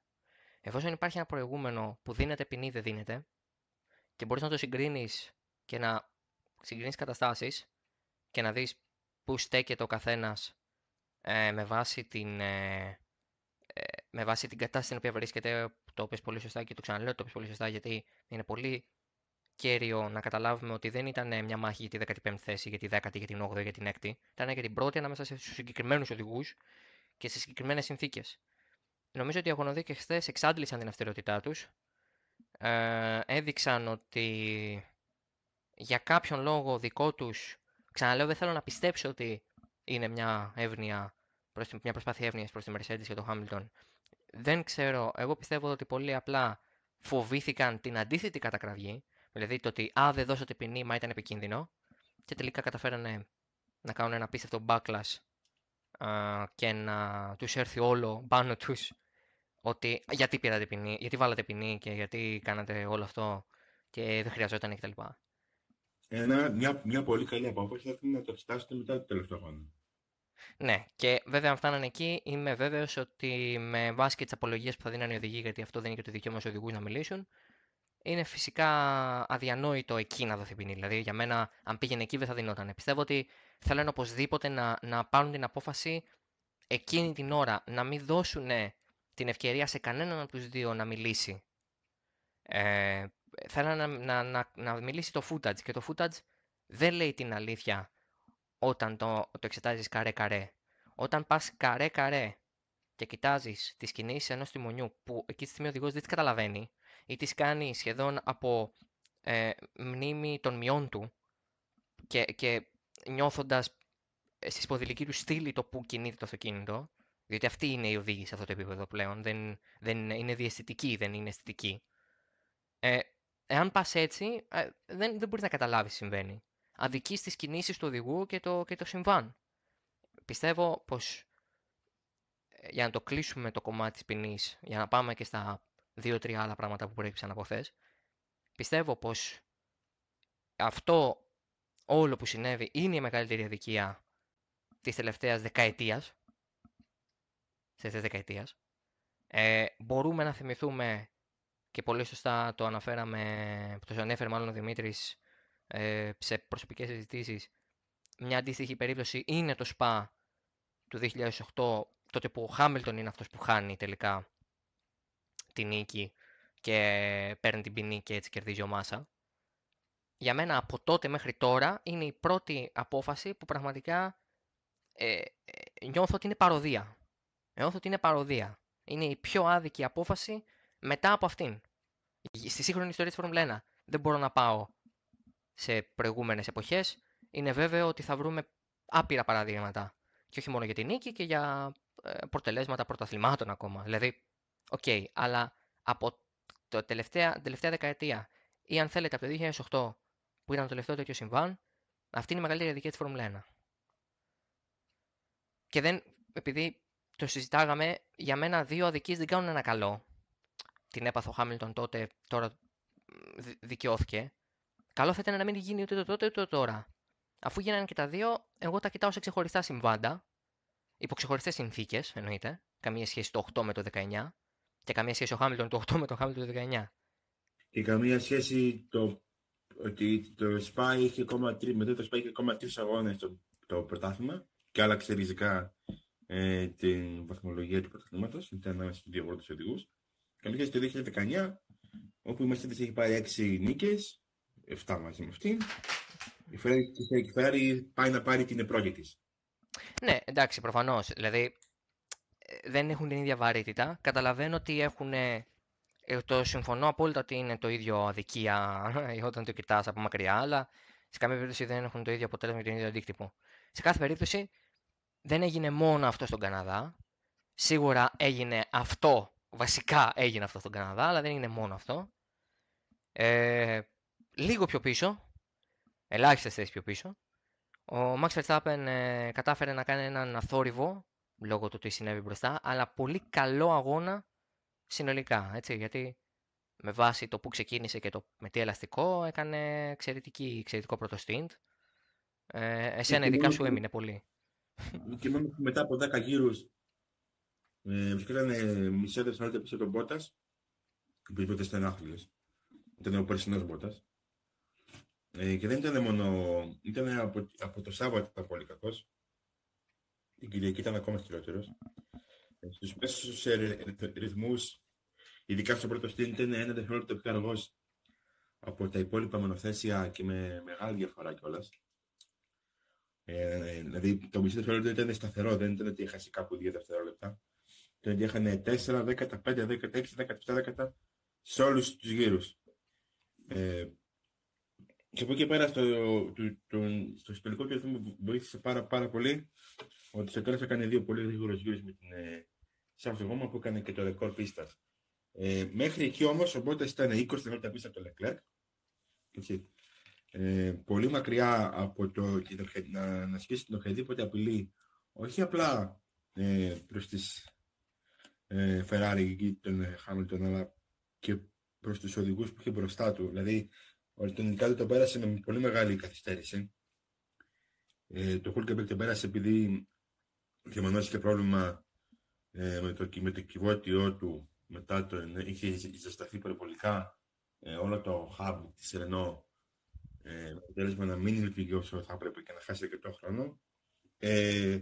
Εφόσον υπάρχει ένα προηγούμενο που δίνεται ποινή δεν δίνεται και μπορείς να το συγκρίνεις και να συγκρίνεις καταστάσεις και να δεις πού στέκεται ο καθένας ε, με βάση την, ε, με βάση την κατάσταση στην οποία βρίσκεται, το πες πολύ σωστά και το ξαναλέω, το πες πολύ σωστά γιατί είναι πολύ κέριο να καταλάβουμε ότι δεν ήταν μια μάχη για τη 15η θέση, για τη 10η, για την 8η, για την 6η. Ήταν για την πρώτη ανάμεσα στους συγκεκριμένους οδηγούς και σε συγκεκριμένες συνθήκες. Νομίζω ότι οι αγωνοδίκε χθες εξάντλησαν την αυστηρότητά τους. Ε, έδειξαν ότι για κάποιον λόγο δικό τους, ξαναλέω, δεν θέλω να πιστέψω ότι είναι μια εύνοια, μια προσπάθεια εύνοιας προς τη Mercedes και το Hamilton δεν ξέρω. Εγώ πιστεύω ότι πολύ απλά φοβήθηκαν την αντίθετη κατακραυγή. Δηλαδή το ότι α, δεν δώσατε ποινή, μα ήταν επικίνδυνο. Και τελικά καταφέρανε να κάνουν ένα απίστευτο backlash και να τους έρθει όλο πάνω τους ότι γιατί πήρατε ποινή, γιατί βάλατε ποινή και γιατί κάνατε όλο αυτό και δεν χρειαζόταν κτλ. Ένα, μια, μια πολύ καλή απόφαση θα να το εξετάσετε μετά το τελευταίο χρόνο. Ναι, και βέβαια αν φτάνανε εκεί, είμαι βέβαιος ότι με βάση και τις απολογίες που θα δίνανε οι οδηγοί, γιατί αυτό δεν είναι και το δικαίωμα στους οδηγούς να μιλήσουν, είναι φυσικά αδιανόητο εκεί να δοθεί ποινή. Δηλαδή, για μένα, αν πήγαινε εκεί, δεν θα δινόταν. Πιστεύω ότι θέλουν οπωσδήποτε να, να πάρουν την απόφαση εκείνη την ώρα, να μην δώσουν την ευκαιρία σε κανέναν από τους δύο να μιλήσει. Ε, θέλω να, να, να, να μιλήσει το footage και το footage δεν λέει την αλήθεια όταν το, το εξετάζεις καρέ-καρέ. Όταν πας καρέ-καρέ και κοιτάζεις τις κινήσεις ενός τιμονιού που εκεί τη στιγμή ο οδηγός δεν τις καταλαβαίνει ή τις κάνει σχεδόν από ε, μνήμη των μειών του και, και νιώθοντας στη σποδηλική του στήλη το που κινείται το αυτοκίνητο, διότι αυτή είναι η οδήγηση σε αυτό το επίπεδο πλέον, δεν, δεν είναι διαισθητική, δεν είναι αισθητική. Ε, εάν πας έτσι, ε, δεν, δεν μπορείς να καταλάβεις τι συμβαίνει αδικείς τις κινήσεις του οδηγού και το, και το συμβάν. Πιστεύω πως ε, για να το κλείσουμε το κομμάτι της ποινής, για να πάμε και στα δύο-τρία άλλα πράγματα που προέκυψαν από χθες, πιστεύω πως αυτό όλο που συνέβη είναι η μεγαλύτερη αδικία της τελευταίας δεκαετίας, της δεκαετίας. Ε, μπορούμε να θυμηθούμε και πολύ σωστά το αναφέραμε, το ανέφερε μάλλον ο Δημήτρης ε, σε προσωπικές συζητήσεις μια αντίστοιχη περίπτωση είναι το ΣΠΑ του 2008 τότε που ο Χάμιλτον είναι αυτός που χάνει τελικά την νίκη και παίρνει την ποινή και έτσι κερδίζει ο Μάσα. Για μένα από τότε μέχρι τώρα είναι η πρώτη απόφαση που πραγματικά ε, ε νιώθω ότι είναι παροδία. Νιώθω ότι είναι παροδία. Είναι η πιο άδικη απόφαση μετά από αυτήν. Στη σύγχρονη ιστορία της Φόρμουλα 1 δεν μπορώ να πάω σε προηγούμενες εποχές, είναι βέβαιο ότι θα βρούμε άπειρα παραδείγματα. Και όχι μόνο για την νίκη και για ε, αποτελέσματα πρωταθλημάτων ακόμα. Δηλαδή, OK, okay, αλλά από το τελευταία, τελευταία δεκαετία ή αν θέλετε από το 2008 που ήταν το τελευταίο τέτοιο συμβάν, αυτή είναι η μεγαλύτερη αδικία της Φόρμουλα 1. Και δεν, επειδή το συζητάγαμε, για μένα δύο αδικίες δεν κάνουν ένα καλό. Την έπαθο Χάμιλτον τότε, τώρα δικαιώθηκε. Καλό θα ήταν να μην γίνει ούτε το τότε ούτε το τώρα. Αφού γίνανε και τα δύο, εγώ τα κοιτάω σε ξεχωριστά συμβάντα, υπό ξεχωριστές συνθήκες, εννοείται. Καμία σχέση το 8 με το 19 και καμία σχέση ο Χάμιλτον το 8 με το Χάμιλτον το 19. Και καμία σχέση το ότι το Spa είχε ακόμα τρει, μετά το Spa είχε ακόμα τρεις αγώνες το, το πρωτάθλημα και άλλαξε ριζικά ε, την βαθμολογία του πρωταθλήματος. Ήταν ανάμεσα στου δύο πρώτου οδηγούς. Καμία σχέση το 2019, όπου η Mercedes έχει πάρει 6 νίκες 7 μαζί με αυτήν. Η Ferrari πάει να πάρει την επρόγεια της. Ναι, εντάξει, προφανώς. Δηλαδή ε, δεν έχουν την ίδια βαρύτητα. Καταλαβαίνω ότι έχουν. Ε, το συμφωνώ απόλυτα ότι είναι το ίδιο αδικία όταν το κοιτάς από μακριά, αλλά σε καμία περίπτωση δεν έχουν το ίδιο αποτέλεσμα και τον ίδιο αντίκτυπο. Σε κάθε περίπτωση δεν έγινε μόνο αυτό στον Καναδά. Σίγουρα έγινε αυτό, βασικά έγινε αυτό στον Καναδά, αλλά δεν έγινε μόνο αυτό. Ε, λίγο πιο πίσω, ελάχιστες θέσεις πιο πίσω, ο Max Verstappen ε, κατάφερε να κάνει έναν αθόρυβο λόγω του τι συνέβη μπροστά, αλλά πολύ καλό αγώνα συνολικά. Έτσι, γιατί με βάση το που ξεκίνησε και το με τι ελαστικό έκανε εξαιρετική, εξαιρετικό πρώτο stint. Ε, εσένα ειδικά σου έμεινε πολύ. Και μόνο μετά από 10 γύρους ε, βρισκόταν μισό δευτερόλεπτο πίσω από τον Μπότας, που είπε ότι ήταν Ήταν ο περσινός Μπότας. Ε, και δεν ήταν μόνο. ήταν από, από το Σάββατο ήταν πολύ κακός. Την Κυριακή ήταν ακόμα χειρότερος. Ε, Στους μέσου ρυθμούς, ειδικά στο πρώτο στυλ, ήταν ένα δευτερόλεπτο πιο αργός από τα υπόλοιπα μονοθέσια και με μεγάλη διαφορά κιόλας. Ε, δηλαδή το μισό δευτερόλεπτο ήταν σταθερό, δεν ήταν ότι έχασε κάπου δύο δευτερόλεπτα. Το ότι είχαν 4, 10, 5, 10, 6, 17, 10 σε όλους τους γύρους. Ε, και από εκεί πέρα στο, το, το, στο ιστορικό και μου βοήθησε πάρα, πάρα πολύ ότι στο τέλος έκανε δύο πολύ γρήγορες γύρους με την ε, Σαφτογόμα που έκανε και το ρεκόρ πίστας. Ε, μέχρι εκεί όμως ο Μπότας ήταν 20 δευτερόλεπτα πίσω από το Leclerc. Έτσι. Ε, πολύ μακριά από το να, να ασκήσει την οποιαδήποτε απειλή, όχι απλά ε, προς τις ε, Ferrari και τον Hamilton, αλλά και προς τους οδηγούς που είχε μπροστά του. Δηλαδή, ο του το πέρασε με πολύ μεγάλη καθυστέρηση. Ε, το Hulkenberg το πέρασε επειδή και είχε πρόβλημα ε, με, το, με το κυβότιό του μετά το, είχε ζεσταθεί περιπολικά ε, όλο το hub της Renault ε, με αποτέλεσμα να μην λειτουργεί όσο θα έπρεπε και να χάσει το χρόνο. Ε,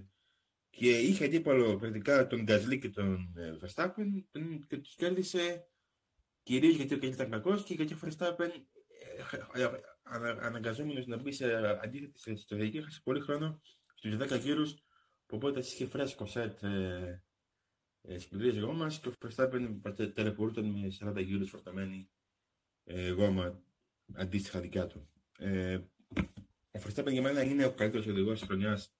και είχε αντίπαλο πρακτικά τον Γκαζλί και τον ε, Verstappen και τους κέρδισε κυρίως γιατί ο Γκαζλί ήταν κακός και γιατί ο Verstappen ε, αναγκαζόμενος να μπει σε αντίθετη στρατηγική έχασε πολύ χρόνο στους 10 γύρους. Οπότε είχε φρέσκο σετ ε, ε, σκληρή γόμα και ο Verstappen τελεπορούταν με 40 γύρους φορταμένη ε, γόμα αντίστοιχα δικιά του. Ε, ο Verstappen για μένα είναι ο καλύτερος οδηγός της χρονιάς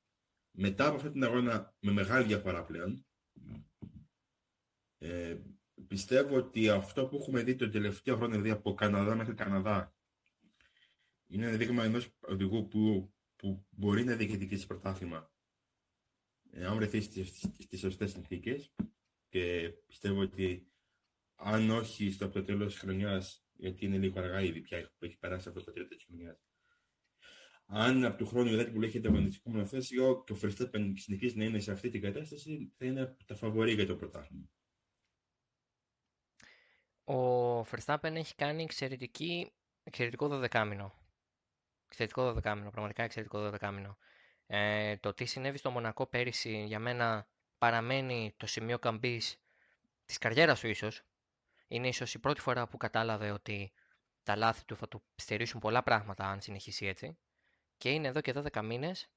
μετά από αυτή την αγώνα με μεγάλη διαφορά πλέον. Ε, πιστεύω ότι αυτό που έχουμε δει τον τελευταίο χρόνο, δηλαδή από Καναδά μέχρι Καναδά, είναι ένα δείγμα ενός οδηγού που, που μπορεί να διεκδικήσει πρωτάθλημα ε, αν βρεθεί στις σωστές συνθήκες. Και πιστεύω ότι αν όχι στο από το τέλος της χρονιάς, γιατί είναι λίγο αργά ήδη πια που έχει περάσει αυτό το τρίτο της χρονιάς, αν από του χρόνου η Red Bull έχει ανταγωνιστικό μονοθέσιο και ο Verstappen συνεχίζει να είναι σε αυτή την κατάσταση, θα είναι τα φαβορή για το πρωτάθλημα. Ο Verstappen έχει κάνει εξαιρετική, εξαιρετικό δωδεκάμινο. Εξαιρετικό δωδεκάμινο, πραγματικά εξαιρετικό δωδεκάμινο. Ε, το τι συνέβη στο Μονακό πέρυσι για μένα παραμένει το σημείο καμπής της καριέρας σου ίσως. Είναι ίσως η πρώτη φορά που κατάλαβε ότι τα λάθη του θα του στερήσουν πολλά πράγματα αν συνεχίσει έτσι και είναι εδώ και 12 μήνες,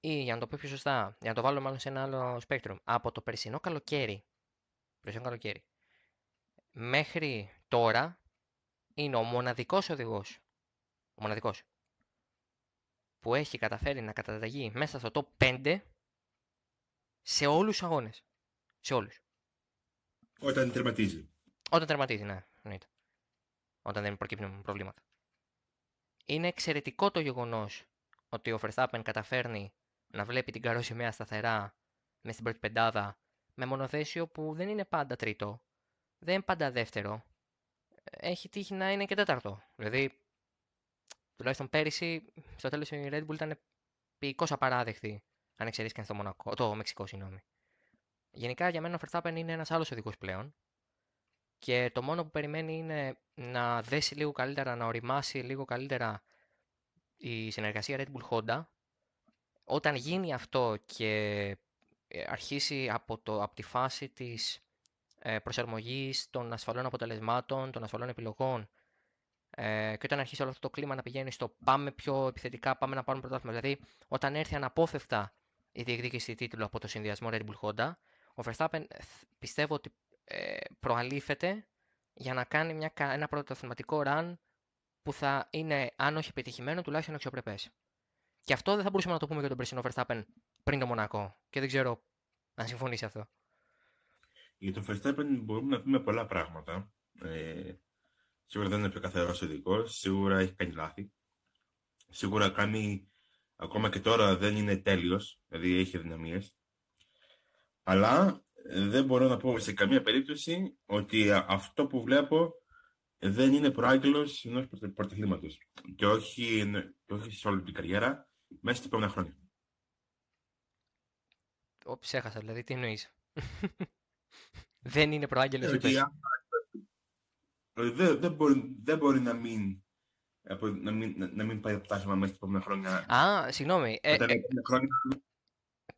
ή για να το πω πιο σωστά, για να το βάλω μάλλον σε ένα άλλο spectrum, από το περσινό καλοκαίρι, περσινό καλοκαίρι μέχρι τώρα είναι ο μοναδικός οδηγός, ο μοναδικός, που έχει καταφέρει να καταταγεί μέσα στο top 5 σε όλους τους αγώνες. Σε όλους. Όταν τερματίζει. Όταν τερματίζει, ναι, εννοείται. Όταν δεν προκύπτουν προβλήματα. Είναι εξαιρετικό το γεγονός ότι ο Verstappen καταφέρνει να βλέπει την καρόσιμαία σταθερά με στην πρώτη πεντάδα με μονοθέσιο που δεν είναι πάντα τρίτο, δεν είναι πάντα δεύτερο. Έχει τύχει να είναι και τέταρτο. Δηλαδή, τουλάχιστον πέρυσι, στο τέλος η Red Bull ήταν ποιητικό απαράδεκτη, αν εξαιρέσει και το, Μονακό, το Μεξικό, συγγνώμη. Γενικά για μένα ο Verstappen είναι ένας άλλος οδηγός πλέον. Και το μόνο που περιμένει είναι να δέσει λίγο καλύτερα, να οριμάσει λίγο καλύτερα η συνεργασία Red Bull Honda, όταν γίνει αυτό και ε, αρχίσει από, το, από τη φάση της ε, προσαρμογής των ασφαλών αποτελεσμάτων, των ασφαλών επιλογών ε, και όταν αρχίσει όλο αυτό το κλίμα να πηγαίνει στο πάμε πιο επιθετικά, πάμε να πάρουμε πρωτάθλημα. Δηλαδή, όταν έρθει αναπόφευκτα η διεκδίκηση τίτλου από το συνδυασμό Red Bull Honda, ο Verstappen πιστεύω ότι ε, προαλήφεται για να κάνει μια, ένα πρωταθληματικό run που θα είναι, αν όχι πετυχημένο, τουλάχιστον αξιοπρεπές. Και αυτό δεν θα μπορούσαμε να το πούμε για τον περσινό Verstappen πριν το Μονακό. Και δεν ξέρω αν συμφωνήσει αυτό. Για τον Verstappen μπορούμε να πούμε πολλά πράγματα. Ε, σίγουρα δεν είναι πιο καθαρός ειδικός, σίγουρα έχει κάνει λάθη. Σίγουρα κάνει, ακόμα και τώρα δεν είναι τέλειος, δηλαδή έχει δυναμίε. Αλλά ε, δεν μπορώ να πω σε καμία περίπτωση ότι αυτό που βλέπω δεν είναι προάγγελος ενός πρωταθλήματο. Και όχι, και όχι σε όλη την καριέρα, μέσα στα επόμενα χρόνια. Ω, ψέχασα, δηλαδή, τι εννοείς. δεν είναι προάγγελος. Ε, δεν, δεν, μπορεί, δεν μπορεί να μην, να μην, να μην πάει πτάσμα μέσα στα επόμενα χρόνια. Α, συγγνώμη. Ε, ε, χρόνια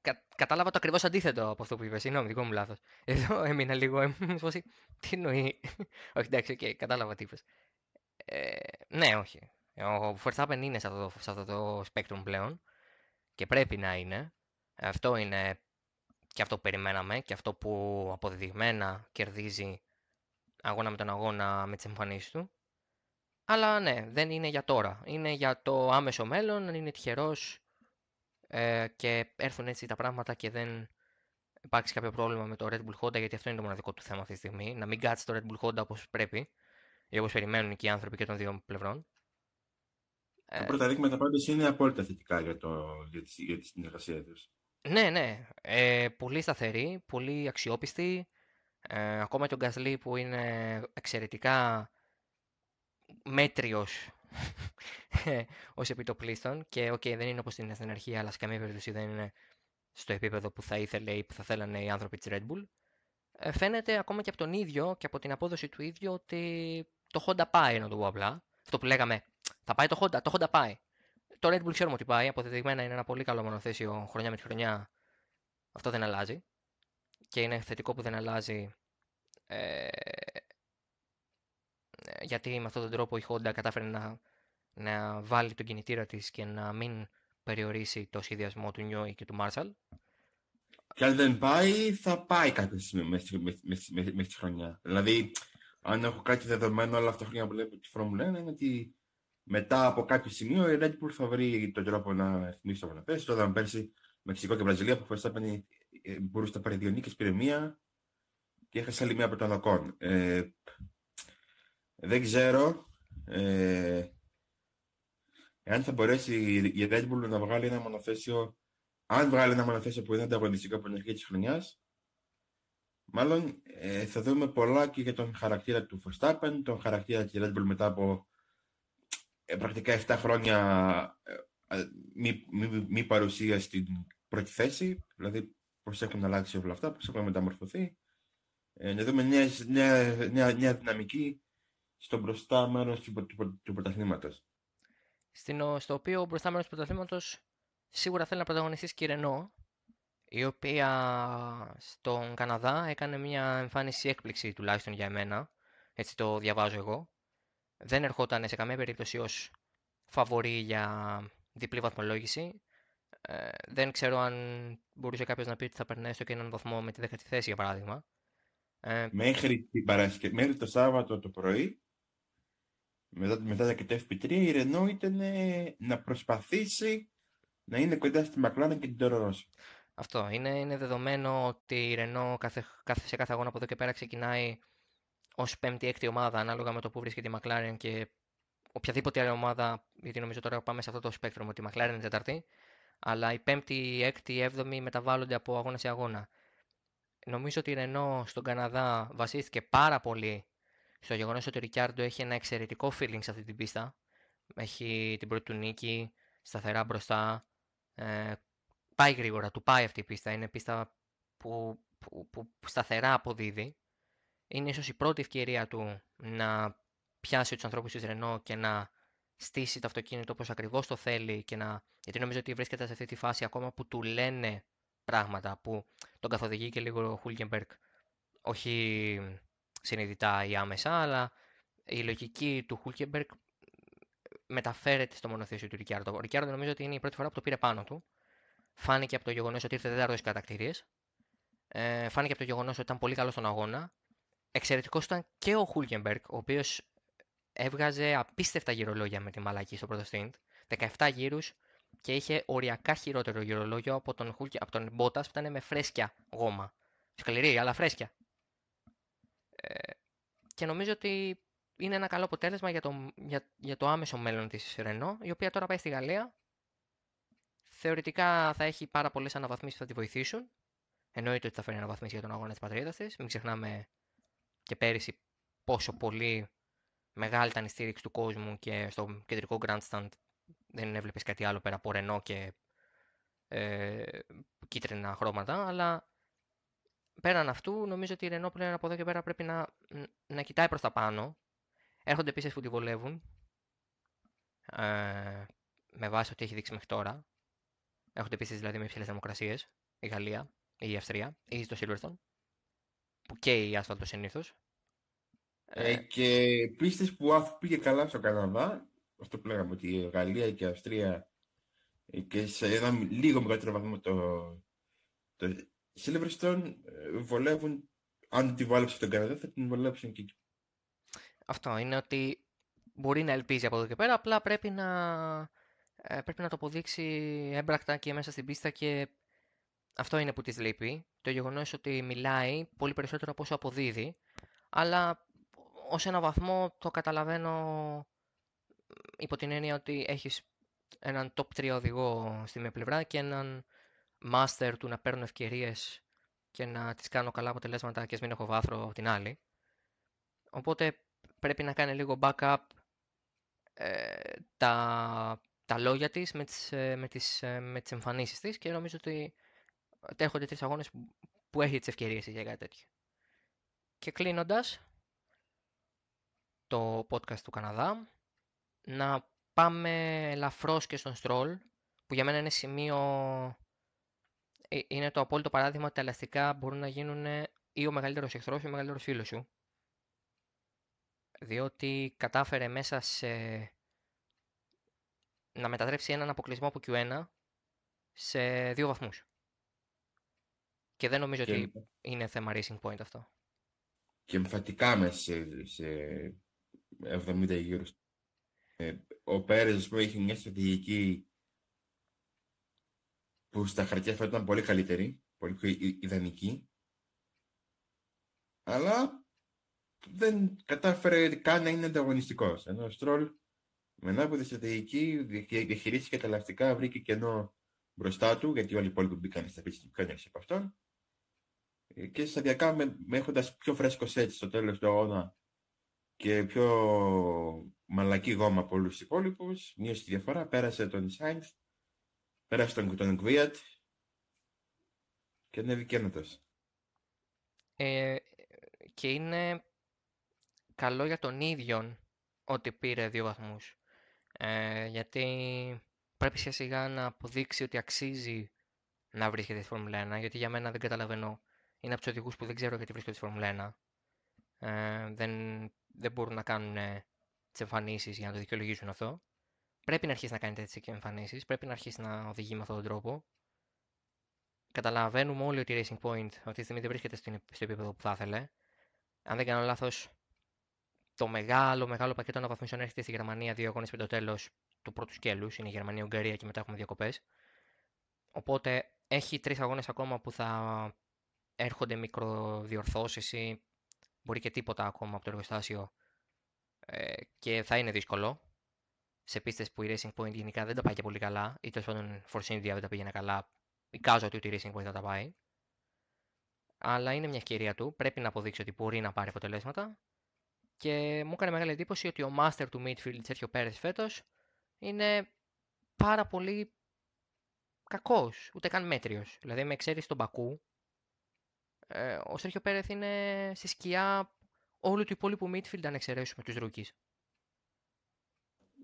κα, κατάλαβα το ακριβώς αντίθετο από αυτό που είπες. Συγγνώμη, δικό μου λάθος. Εδώ έμεινα λίγο. τι εννοεί. όχι, εντάξει, okay, κατάλαβα τι είπες. Ε, ναι, όχι. Ο Verstappen είναι σε αυτό, το, σε αυτό το spectrum πλέον και πρέπει να είναι. Αυτό είναι και αυτό που περιμέναμε και αυτό που αποδεδειγμένα κερδίζει αγώνα με τον αγώνα με τις εμφανίσεις του. Αλλά ναι, δεν είναι για τώρα. Είναι για το άμεσο μέλλον, αν είναι τυχερός ε, και έρθουν έτσι τα πράγματα και δεν υπάρξει κάποιο πρόβλημα με το Red Bull Honda, γιατί αυτό είναι το μοναδικό του θέμα αυτή τη στιγμή. Να μην κάτσει το Red Bull Honda όπως πρέπει, ή όπως περιμένουν και οι άνθρωποι και των δύο πλευρών. Τα πρώτα δείγματα πάντως είναι απόλυτα θετικά για, το, για, τη, για τη συνεργασία τους. Ναι, ναι. Ε, πολύ σταθερή, πολύ αξιόπιστη. Ε, ακόμα και ο Γκασλή που είναι εξαιρετικά μέτριος ως επιτοπλίστων και okay, δεν είναι όπως την εθνική αλλά σε καμία περίπτωση δεν είναι στο επίπεδο που θα ήθελε ή που θα θέλανε οι άνθρωποι της Red Bull. Ε, φαίνεται ακόμα και από τον ίδιο και από την απόδοση του ίδιου ότι το Honda πάει, να το πω απλά. Αυτό που λέγαμε, θα πάει το Honda, το Honda πάει. Το Red Bull ξέρουμε ότι πάει, αποδεδειγμένα είναι ένα πολύ καλό μονοθέσιο χρονιά με τη χρονιά. Αυτό δεν αλλάζει. Και είναι θετικό που δεν αλλάζει ε, γιατί με αυτόν τον τρόπο η Honda κατάφερε να, να βάλει τον κινητήρα της και να μην περιορίσει το σχεδιασμό του Νιόι και του Marshall. Και αν δεν πάει, θα πάει κάποια στιγμή μέσα στη χρονιά. Δηλαδή, αν έχω κάτι δεδομένο όλα αυτά τα χρόνια που βλέπω τη Φόρμουλα 1, είναι ότι μετά από κάποιο σημείο η Red Bull θα βρει τον τρόπο να εθνίσει το μονοπέσιο. Το είδαμε πέρσι Μεξικό και Βραζιλία που Verstappen ε, μπορούσε να πάρει δύο νίκες, πήρε μία και έχασε άλλη μία από τον Οκόν. Ε, δεν ξέρω ε, εάν θα μπορέσει η Red Bull να βγάλει ένα μονοθέσιο, αν βγάλει ένα μονοθέσιο που είναι ανταγωνιστικό από την αρχή της χρονιάς, μάλλον ε, θα δούμε πολλά και για τον χαρακτήρα του Verstappen, τον χαρακτήρα της Red Bull μετά από ε, πρακτικά 7 χρόνια ε, μη, μη, μη, παρουσία στην πρώτη θέση, δηλαδή πώς έχουν αλλάξει όλα αυτά, πώς έχουν μεταμορφωθεί. Ε, να δούμε νέα, νέα, νέα, νέα δυναμική στο μπροστά μέρος του, του, του πρωταθλήματος. Στο οποίο μπροστά μέρος του πρωταθλήματος σίγουρα θέλει να πρωταγωνιστήσει και η Ρενό, η οποία στον Καναδά έκανε μια εμφάνιση έκπληξη τουλάχιστον για εμένα, έτσι το διαβάζω εγώ. Δεν ερχόταν σε καμία περίπτωση ως φαβορή για διπλή βαθμολόγηση. Ε, δεν ξέρω αν μπορούσε κάποιος να πει ότι θα περνάει στο και έναν βαθμό με τη δέκατη θέση, για παράδειγμα. Ε, μέχρι, την Παρασκευή, μέχρι το Σάββατο το πρωί μετά, μετά το FP3 η Renault ήταν να προσπαθήσει να είναι κοντά στη McLaren και την Toro Rosso. Αυτό. Είναι, είναι δεδομένο ότι η Renault κάθε, κάθε, σε κάθε αγώνα από εδώ και πέρα ξεκινάει ως πέμπτη-έκτη ομάδα ανάλογα με το που βρίσκεται η McLaren και οποιαδήποτε άλλη ομάδα, γιατί νομίζω τώρα πάμε σε αυτό το σπέκτρο ότι η McLaren είναι τέταρτη, αλλά η πέμπτη, η έκτη, η έβδομη μεταβάλλονται από αγώνα σε αγώνα. Νομίζω ότι η Renault στον Καναδά βασίστηκε πάρα πολύ στο γεγονός ότι ο Ρικιάρντο έχει ένα εξαιρετικό feeling σε αυτή την πίστα. Έχει την πρώτη του νίκη, σταθερά μπροστά. Ε, πάει γρήγορα, του πάει αυτή η πίστα. Είναι πίστα που, που, που σταθερά αποδίδει. Είναι ίσως η πρώτη ευκαιρία του να πιάσει τους ανθρώπους της Ρενό και να στήσει το αυτοκίνητο όπως ακριβώς το θέλει. Και να... Γιατί νομίζω ότι βρίσκεται σε αυτή τη φάση ακόμα που του λένε πράγματα που τον καθοδηγεί και λίγο ο Χούλγεμπεργκ. Όχι συνειδητά ή άμεσα, αλλά η λογική του Χούλκεμπεργκ μεταφέρεται στο μονοθέσιο του Ρικιάρντο. Ο Ρικιάρντο νομίζω ότι είναι η πρώτη φορά που το πήρε πάνω του. Φάνηκε από το γεγονός ότι ήρθε τέταρτο στι κατακτήριε. Ε, φάνηκε από το γεγονός ότι ήταν πολύ καλός στον αγώνα. Εξαιρετικός ήταν και ο Χούλκεμπεργκ, ο οποίος έβγαζε απίστευτα γυρολόγια με τη μαλακή στο πρώτο stint. 17 γύρους και είχε οριακά χειρότερο γυρολόγιο από τον, από τον Μπότα που ήταν με φρέσκια γόμα. Σκληρή, αλλά φρέσκια. Ε, και νομίζω ότι είναι ένα καλό αποτέλεσμα για το, για, για το άμεσο μέλλον της Ρενό, η οποία τώρα πάει στη Γαλλία. Θεωρητικά θα έχει πάρα πολλές αναβαθμίσεις που θα τη βοηθήσουν. Εννοείται ότι θα φέρει αναβαθμίσεις για τον αγώνα της πατρίδας της. Μην ξεχνάμε και πέρυσι πόσο πολύ μεγάλη ήταν η στήριξη του κόσμου και στο κεντρικό grandstand δεν έβλεπες κάτι άλλο πέρα από Ρενό και ε, κίτρινα χρώματα, αλλά πέραν αυτού, νομίζω ότι η Renault πλέον από εδώ και πέρα πρέπει να, να κοιτάει προς τα πάνω. Έρχονται επίση που τη βολεύουν. Ε, με βάση ό,τι έχει δείξει μέχρι τώρα. Έρχονται επίση δηλαδή με υψηλές δημοκρασίε. Η Γαλλία, η Αυστρία, ή το Silverstone. Που και η άσφαλτο συνήθως. Ε, ε, και πίστες που αφού πήγε καλά στο Καναδά, αυτό που λέγαμε ότι η Γαλλία και η Αυστρία ε, και σε ένα λίγο μεγαλύτερο βαθμό το, το Silverstone ε, βολεύουν, αν τη βάλεψε τον Καναδά, θα την βολέψουν και εκεί. Αυτό είναι ότι μπορεί να ελπίζει από εδώ και πέρα, απλά πρέπει να, ε, πρέπει να το αποδείξει έμπρακτα και μέσα στην πίστα και αυτό είναι που της λείπει. Το γεγονός ότι μιλάει πολύ περισσότερο από όσο αποδίδει, αλλά ως ένα βαθμό το καταλαβαίνω υπό την έννοια ότι έχεις έναν top 3 οδηγό στη μία πλευρά και έναν master του να παίρνω ευκαιρίες και να τις κάνω καλά αποτελέσματα και μην έχω βάθρο από την άλλη. Οπότε πρέπει να κάνει λίγο backup ε, τα, τα λόγια της με τις, ε, με, τις, ε, με τις εμφανίσεις της και νομίζω ότι έρχονται τρεις αγώνες που, που έχει τις ευκαιρίες για κάτι τέτοιο. Και κλείνοντας το podcast του Καναδά, να πάμε ελαφρώς και στον Stroll, που για μένα είναι σημείο ε, είναι το απόλυτο παράδειγμα ότι τα ελαστικά μπορούν να γίνουν ή ο μεγαλύτερος εχθρός ή ο μεγαλύτερος φίλος σου. Διότι κατάφερε μέσα σε. να μετατρέψει έναν αποκλεισμό από Q1 σε δύο βαθμούς. Και δεν νομίζω ότι είναι θέμα racing point αυτό. Και εμφατικά μέσα σε, σε 70 γύρους. Ε, ο Πέρες που έχει μια στρατηγική που στα χαρτιά θα ήταν πολύ καλύτερη, πολύ πιο ιδανική, αλλά δεν κατάφερε καν να είναι ανταγωνιστικός. Ενώ ο Στρόλ με ανάποδη στρατηγική διαχειρίστηκε τα ελαστικά, βρήκε κενό μπροστά του, γιατί όλοι οι υπόλοιποι μπήκαν στα πίστη πιο από αυτόν. Και σταδιακά με, με έχοντας πιο φρέσκο έτσι στο τέλος του αγώνα και πιο μαλακή γόμα από όλους τους υπόλοιπους, μείωσε τη διαφορά, πέρασε τον Σάινθ Πέρασε τον, τον Γκβίατ και ανέβηκε ένατος. Ε, και είναι καλό για τον ίδιο ότι πήρε δύο βαθμούς. Ε, γιατί πρέπει σιγά σιγά να αποδείξει ότι αξίζει να βρίσκεται στη Φόρμουλα 1, γιατί για μένα δεν καταλαβαίνω. Είναι από τους οδηγούς που δεν ξέρω γιατί βρίσκονται στη Φόρμουλα 1. Ε, δεν, δεν μπορούν να κάνουν τις εμφανίσεις για να το δικαιολογήσουν αυτό. Πρέπει να αρχίσεις να κάνεις τέτοιες εμφανίσεις, πρέπει να αρχίσεις να οδηγεί με αυτόν τον τρόπο. Καταλαβαίνουμε όλοι ότι η Racing Point αυτή τη στιγμή δεν βρίσκεται στο επίπεδο που θα ήθελε. Αν δεν κάνω λάθος, το μεγάλο, μεγάλο πακέτο αναβαθμίσεων έρχεται στη Γερμανία δύο αγώνες πριν το τέλος του πρώτου σκέλους. Είναι η Γερμανία-Ουγγαρία και μετά έχουμε διακοπές. Οπότε έχει τρεις αγώνες ακόμα που θα έρχονται μικροδιορθώσεις ή μπορεί και τίποτα ακόμα από το εργοστάσιο ε, και θα είναι δύσκολο σε πίστες που η Racing Point γενικά δεν τα πάει και πολύ καλά, ή τέλος πάντων Force India δεν τα πήγαινε καλά, εικάζω ότι η Racing Point θα τα πάει. Αλλά είναι μια ευκαιρία του, πρέπει να αποδείξει ότι μπορεί να πάρει αποτελέσματα. Και μου έκανε μεγάλη εντύπωση ότι ο master του midfield Σέρχιο Πέρε φέτος είναι πάρα πολύ κακός, ούτε καν μέτριος. Δηλαδή, με εξαίρεση τον Μπακού, ε, ο Σέρχιο Πέρεθ είναι στη σκιά όλου του υπόλοιπου midfield αν εξαιρέσουμε τους rookies.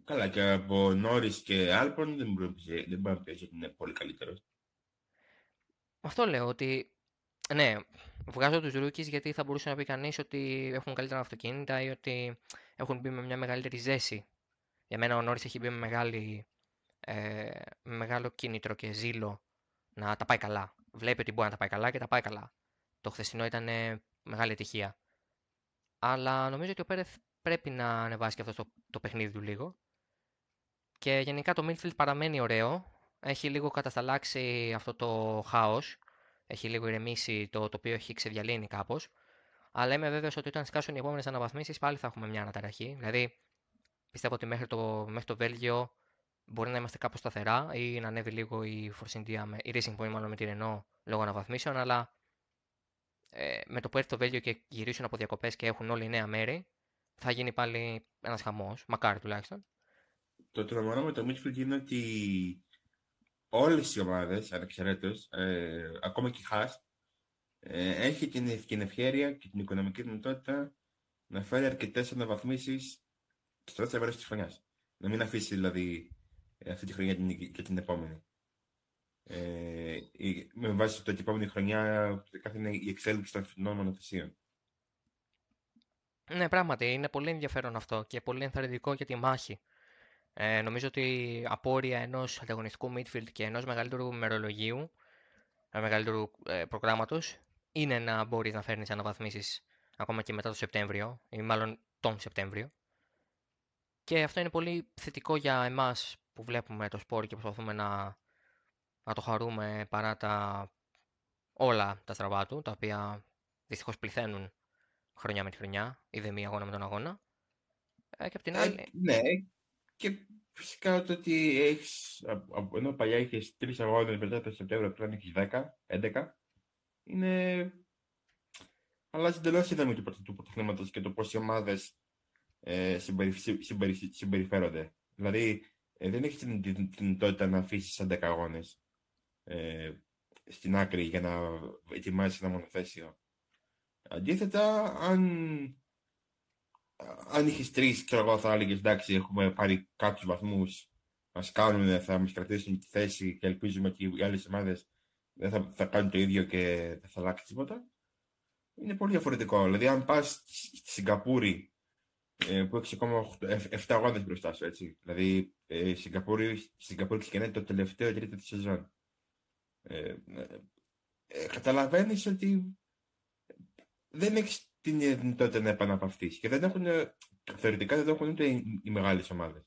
Καλά, και από Νόρις και Άλμπον δεν μπορεί να πει ότι είναι πολύ καλύτερος. Αυτό λέω ότι. Ναι, βγάζω τους rookie γιατί θα μπορούσε να πει κανείς ότι έχουν καλύτερα αυτοκίνητα ή ότι έχουν μπει με μια μεγαλύτερη ζέση. Για μένα ο Νόρις έχει μπει με, μεγάλη, ε, με μεγάλο κίνητρο και ζήλο να τα πάει καλά. Βλέπει ότι μπορεί να τα πάει καλά και τα πάει καλά. Το χθεσινό ήταν μεγάλη ατυχία. Αλλά νομίζω ότι ο Πέρεθ πρέπει να ανεβάσει και αυτό το, το παιχνίδι του λίγο. Και γενικά το midfield παραμένει ωραίο. Έχει λίγο κατασταλάξει αυτό το χάος. Έχει λίγο ηρεμήσει το οποίο έχει ξεδιαλύνει κάπως. Αλλά είμαι βέβαιος ότι όταν σκάσουν οι επόμενες αναβαθμίσεις πάλι θα έχουμε μια αναταραχή. Δηλαδή πιστεύω ότι μέχρι το, μέχρι το Βέλγιο μπορεί να είμαστε κάπως σταθερά ή να ανέβει λίγο η Force India, η Racing Point μάλλον με την Renault λόγω αναβαθμίσεων. Αλλά ε, με το που έρθει το Βέλγιο και γυρίσουν από διακοπές και έχουν όλοι νέα μέρη, θα γίνει πάλι ένας χαμός, μακάρι τουλάχιστον. Το τρομερό με το Midfield είναι ότι όλες οι ομάδες, ανεξαιρέτως, ε, ακόμα και η Χάς, ε, έχει την, την ευχαίρεια και την οικονομική δυνατότητα να φέρει αρκετές αναβαθμίσεις στο δεύτερο μέρος της χρονιάς. Να μην αφήσει δηλαδή αυτή τη χρονιά και την επόμενη. Ε, με βάση το ότι η επόμενη χρονιά κάθε είναι η εξέλιξη των φινών μονοθεσίων. Ναι, πράγματι, είναι πολύ ενδιαφέρον αυτό και πολύ ενθαρρυντικό για τη μάχη. Ε, νομίζω ότι απόρρια ενός ανταγωνιστικού midfield και ενός μεγαλύτερου μερολογίου, ε, μεγαλύτερου ε, προγράμματος, είναι να μπορείς να φέρνεις αναβαθμίσεις ακόμα και μετά το Σεπτέμβριο, ή μάλλον τον Σεπτέμβριο. Και αυτό είναι πολύ θετικό για εμάς που βλέπουμε το σπόρ και προσπαθούμε να, να το χαρούμε παρά τα όλα τα στραβά του, τα οποία δυστυχώς πληθαίνουν χρονιά με τη χρονιά, ή δε μία αγώνα με τον αγώνα. Ε, και απ' την άλλη... ναι, και φυσικά το ότι έχεις, ενώ παλιά είχες τρεις αγώνες μετά το Σεπτέμβριο, τώρα έχεις 10, 11, είναι... Αλλάζει εντελώς η δομή του, του πρωταθλήματος και το πώς οι ομάδες ε, συμπεριφέρονται. Δηλαδή, ε, δεν έχεις την, την, δυνατότητα να αφήσεις 11 αγώνες ε, στην άκρη για να ετοιμάσεις ένα μονοθέσιο. Αντίθετα, αν, αν είχες τρεις, ξέρω εγώ, θα έλεγες εντάξει, έχουμε πάρει κάποιους βαθμούς, μα κάνουν, θα μας κρατήσουν τη θέση και ελπίζουμε ότι οι άλλες ομάδες δεν θα, θα κάνουν το ίδιο και δεν θα αλλάξει τίποτα. Είναι πολύ διαφορετικό. Δηλαδή, αν πας στη Σιγκαπούρη ε, που έχεις ακόμα 7 αγώνε μπροστά σου, έτσι. Δηλαδή, ε, η Σιγκαπούρη, Σιγκαπούρη ξεκινάει το τελευταίο τρίτο της σεζόν. Ε, ε, ε Καταλαβαίνεις ότι δεν έχεις την δυνατότητα να επαναπαυτείς; Και δεν έχουν, θεωρητικά δεν έχουν ούτε οι μεγάλες ομάδες.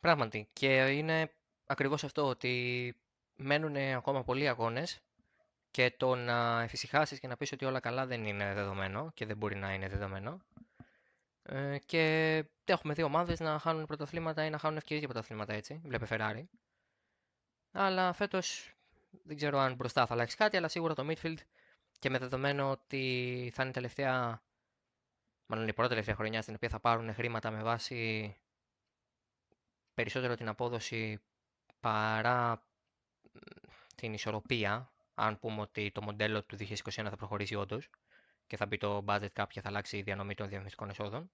Πράγματι. Και είναι ακριβώς αυτό ότι μένουν ακόμα πολλοί αγώνες και το να εφησυχάσεις και να πεις ότι όλα καλά δεν είναι δεδομένο και δεν μπορεί να είναι δεδομένο. Ε, και έχουμε δύο ομάδες να χάνουν πρωταθλήματα ή να χάνουν ευκαιρίες για πρωταθλήματα έτσι. Βλέπε Ferrari. Αλλά φέτος δεν ξέρω αν μπροστά θα αλλάξει κάτι, αλλά σίγουρα το midfield και με δεδομένο ότι θα είναι η τελευταία, μάλλον η πρώτη τελευταία χρονιά στην οποία θα πάρουν χρήματα με βάση περισσότερο την απόδοση παρά την ισορροπία, αν πούμε ότι το μοντέλο του 2021 θα προχωρήσει όντως και θα μπει το budget κάποια, θα αλλάξει η διανομή των διαφημιστικών εσόδων.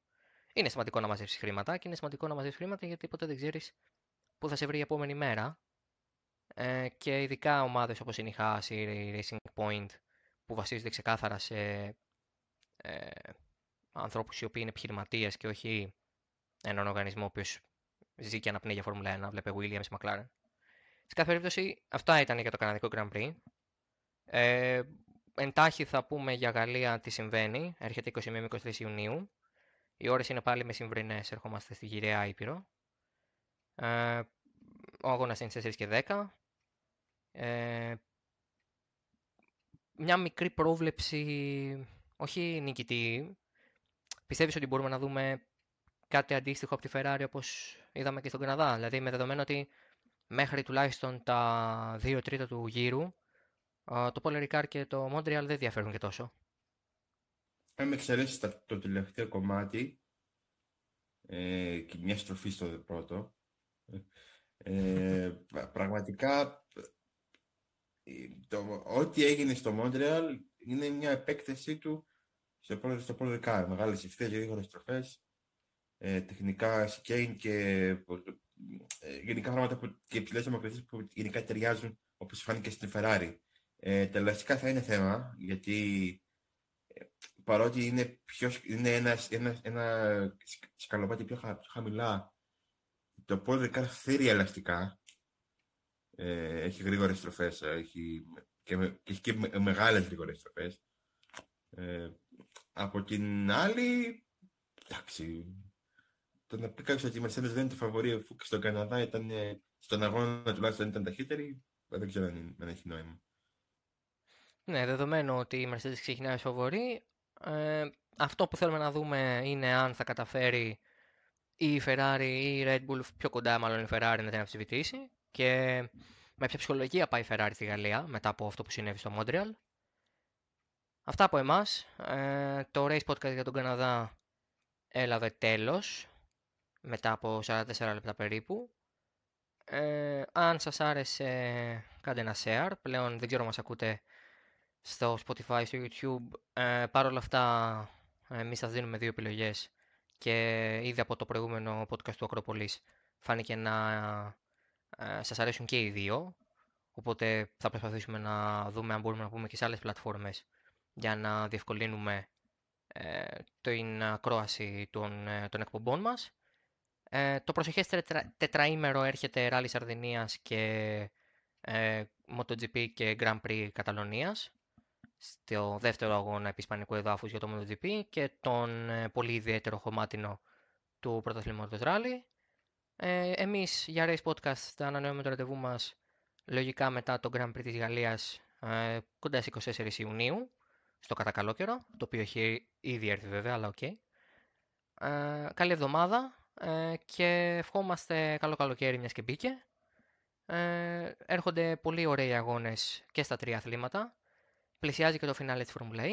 Είναι σημαντικό να μαζεύσει χρήματα και είναι σημαντικό να μαζεύει χρήματα γιατί ποτέ δεν ξέρεις πού θα σε βρει η επόμενη μέρα. Ε, και ειδικά ομάδες όπως είναι η Haas ή η Racing Point που βασίζονται ξεκάθαρα σε ε, ανθρώπους οι οποίοι είναι επιχειρηματίες και όχι έναν οργανισμό ο οποίος ζει και αναπνέει για Φόρμουλα 1, βλέπε Williams, McLaren. Σε κάθε περίπτωση, αυτά ήταν για το Καναδικό Grand Prix. Ε, εντάχει θα πούμε για Γαλλία τι συμβαίνει. Έρχεται 21-23 Ιουνίου. Οι ώρες είναι πάλι μεσημβρινές, ερχόμαστε στη γυραιά Ήπειρο. Ε, ο αγώνας είναι 4 και 10. Ε, μια μικρή πρόβλεψη, όχι νικητή. Πιστεύεις ότι μπορούμε να δούμε κάτι αντίστοιχο από τη Ferrari όπως είδαμε και στον Καναδά; Δηλαδή με δεδομένο ότι μέχρι τουλάχιστον τα 2 τρίτα του γύρου το Paul Ricard και το Montreal δεν διαφέρουν και τόσο. Αν με εξαιρέσει το τελευταίο κομμάτι ε, και μια στροφή στο πρώτο, ε, πραγματικά το, ό,τι έγινε στο Μόντρεαλ είναι μια επέκταση του στο πρώτο, στο πρώτο Ricard. Μεγάλες ευθείες για δύο στροφές, ε, τεχνικά σκέιν και ε, γενικά πράγματα που, και υψηλές δημοκρατίες που γενικά ταιριάζουν όπως φάνηκε στην Ferrari. Ε, τα ελαστικά θα είναι θέμα, γιατί ε, παρότι είναι, πιο, είναι ένα, ένα, ένα σκαλοπάτι πιο, χα, χαμηλά, το πόδι θέλει ελαστικά. Ε, έχει γρήγορες στροφές, έχει και, με, και, έχει και με, μεγάλες γρήγορες στροφές. Ε, από την άλλη, εντάξει, το να πει κάποιος ότι η Mercedes δεν είναι το φαβορή αφού και στον Καναδά ήταν, στον αγώνα τουλάχιστον ήταν ταχύτερη, δεν ξέρω αν, αν έχει νόημα. Ναι, δεδομένου ότι η Mercedes ξεκινάει φαβορή, ε, αυτό που θέλουμε να δούμε είναι αν θα καταφέρει η Ferrari ή η Red Bull, πιο κοντά μάλλον η Ferrari να την αμφισβητήσει και με ποια ψυχολογία πάει η Ferrari στη Γαλλία μετά από αυτό που συνέβη στο Montreal. Αυτά από εμάς. Ε, το Race Podcast για τον Καναδά έλαβε τέλος μετά από 44 λεπτά περίπου. Ε, αν σας άρεσε κάντε ένα share. Πλέον δεν ξέρω μας ακούτε στο Spotify, στο YouTube. Ε, Παρ' όλα αυτά, εμείς σας δίνουμε δύο επιλογές και ήδη από το προηγούμενο podcast του Ακροπολής φάνηκε να ε, σας αρέσουν και οι δύο. Οπότε θα προσπαθήσουμε να δούμε αν μπορούμε να πούμε και σε άλλες πλατφόρμες για να διευκολύνουμε ε, την ακρόαση των, ε, των εκπομπών μας. Ε, το προσεχές τετρα, τετραήμερο έρχεται Rally Σαρδινίας και ε, MotoGP και Grand Prix Καταλωνίας στο δεύτερο αγώνα επί ισπανικού εδάφους για το MotoGP και τον ε, πολύ ιδιαίτερο χωμάτινο του πρωταθλήματος Rally. Ε, εμείς για Race Podcast θα ανανεώνουμε το ραντεβού μας λογικά μετά το Grand Prix της Γαλλίας ε, κοντά στις 24 Ιουνίου στο κατακαλόκαιρο, το οποίο έχει ήδη έρθει βέβαια, αλλά OK. Okay. Ε, καλή εβδομάδα, ε, και ευχόμαστε καλό καλοκαίρι μιας και μπήκε. Ε, έρχονται πολύ ωραίοι αγώνες και στα τρία αθλήματα. Πλησιάζει και το φινάλε της Formula E,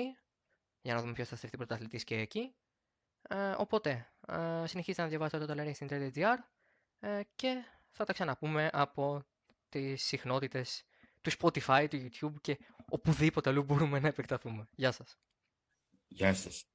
για να δούμε ποιος θα στεφτεί πρωταθλητής και εκεί. Ε, οπότε, ε, συνεχίστε να διαβάσετε το taleracing.gr ε, και θα τα ξαναπούμε από τις συχνότητες του Spotify, του YouTube και οπουδήποτε αλλού μπορούμε να επεκταθούμε. Γεια σας. Γεια σας.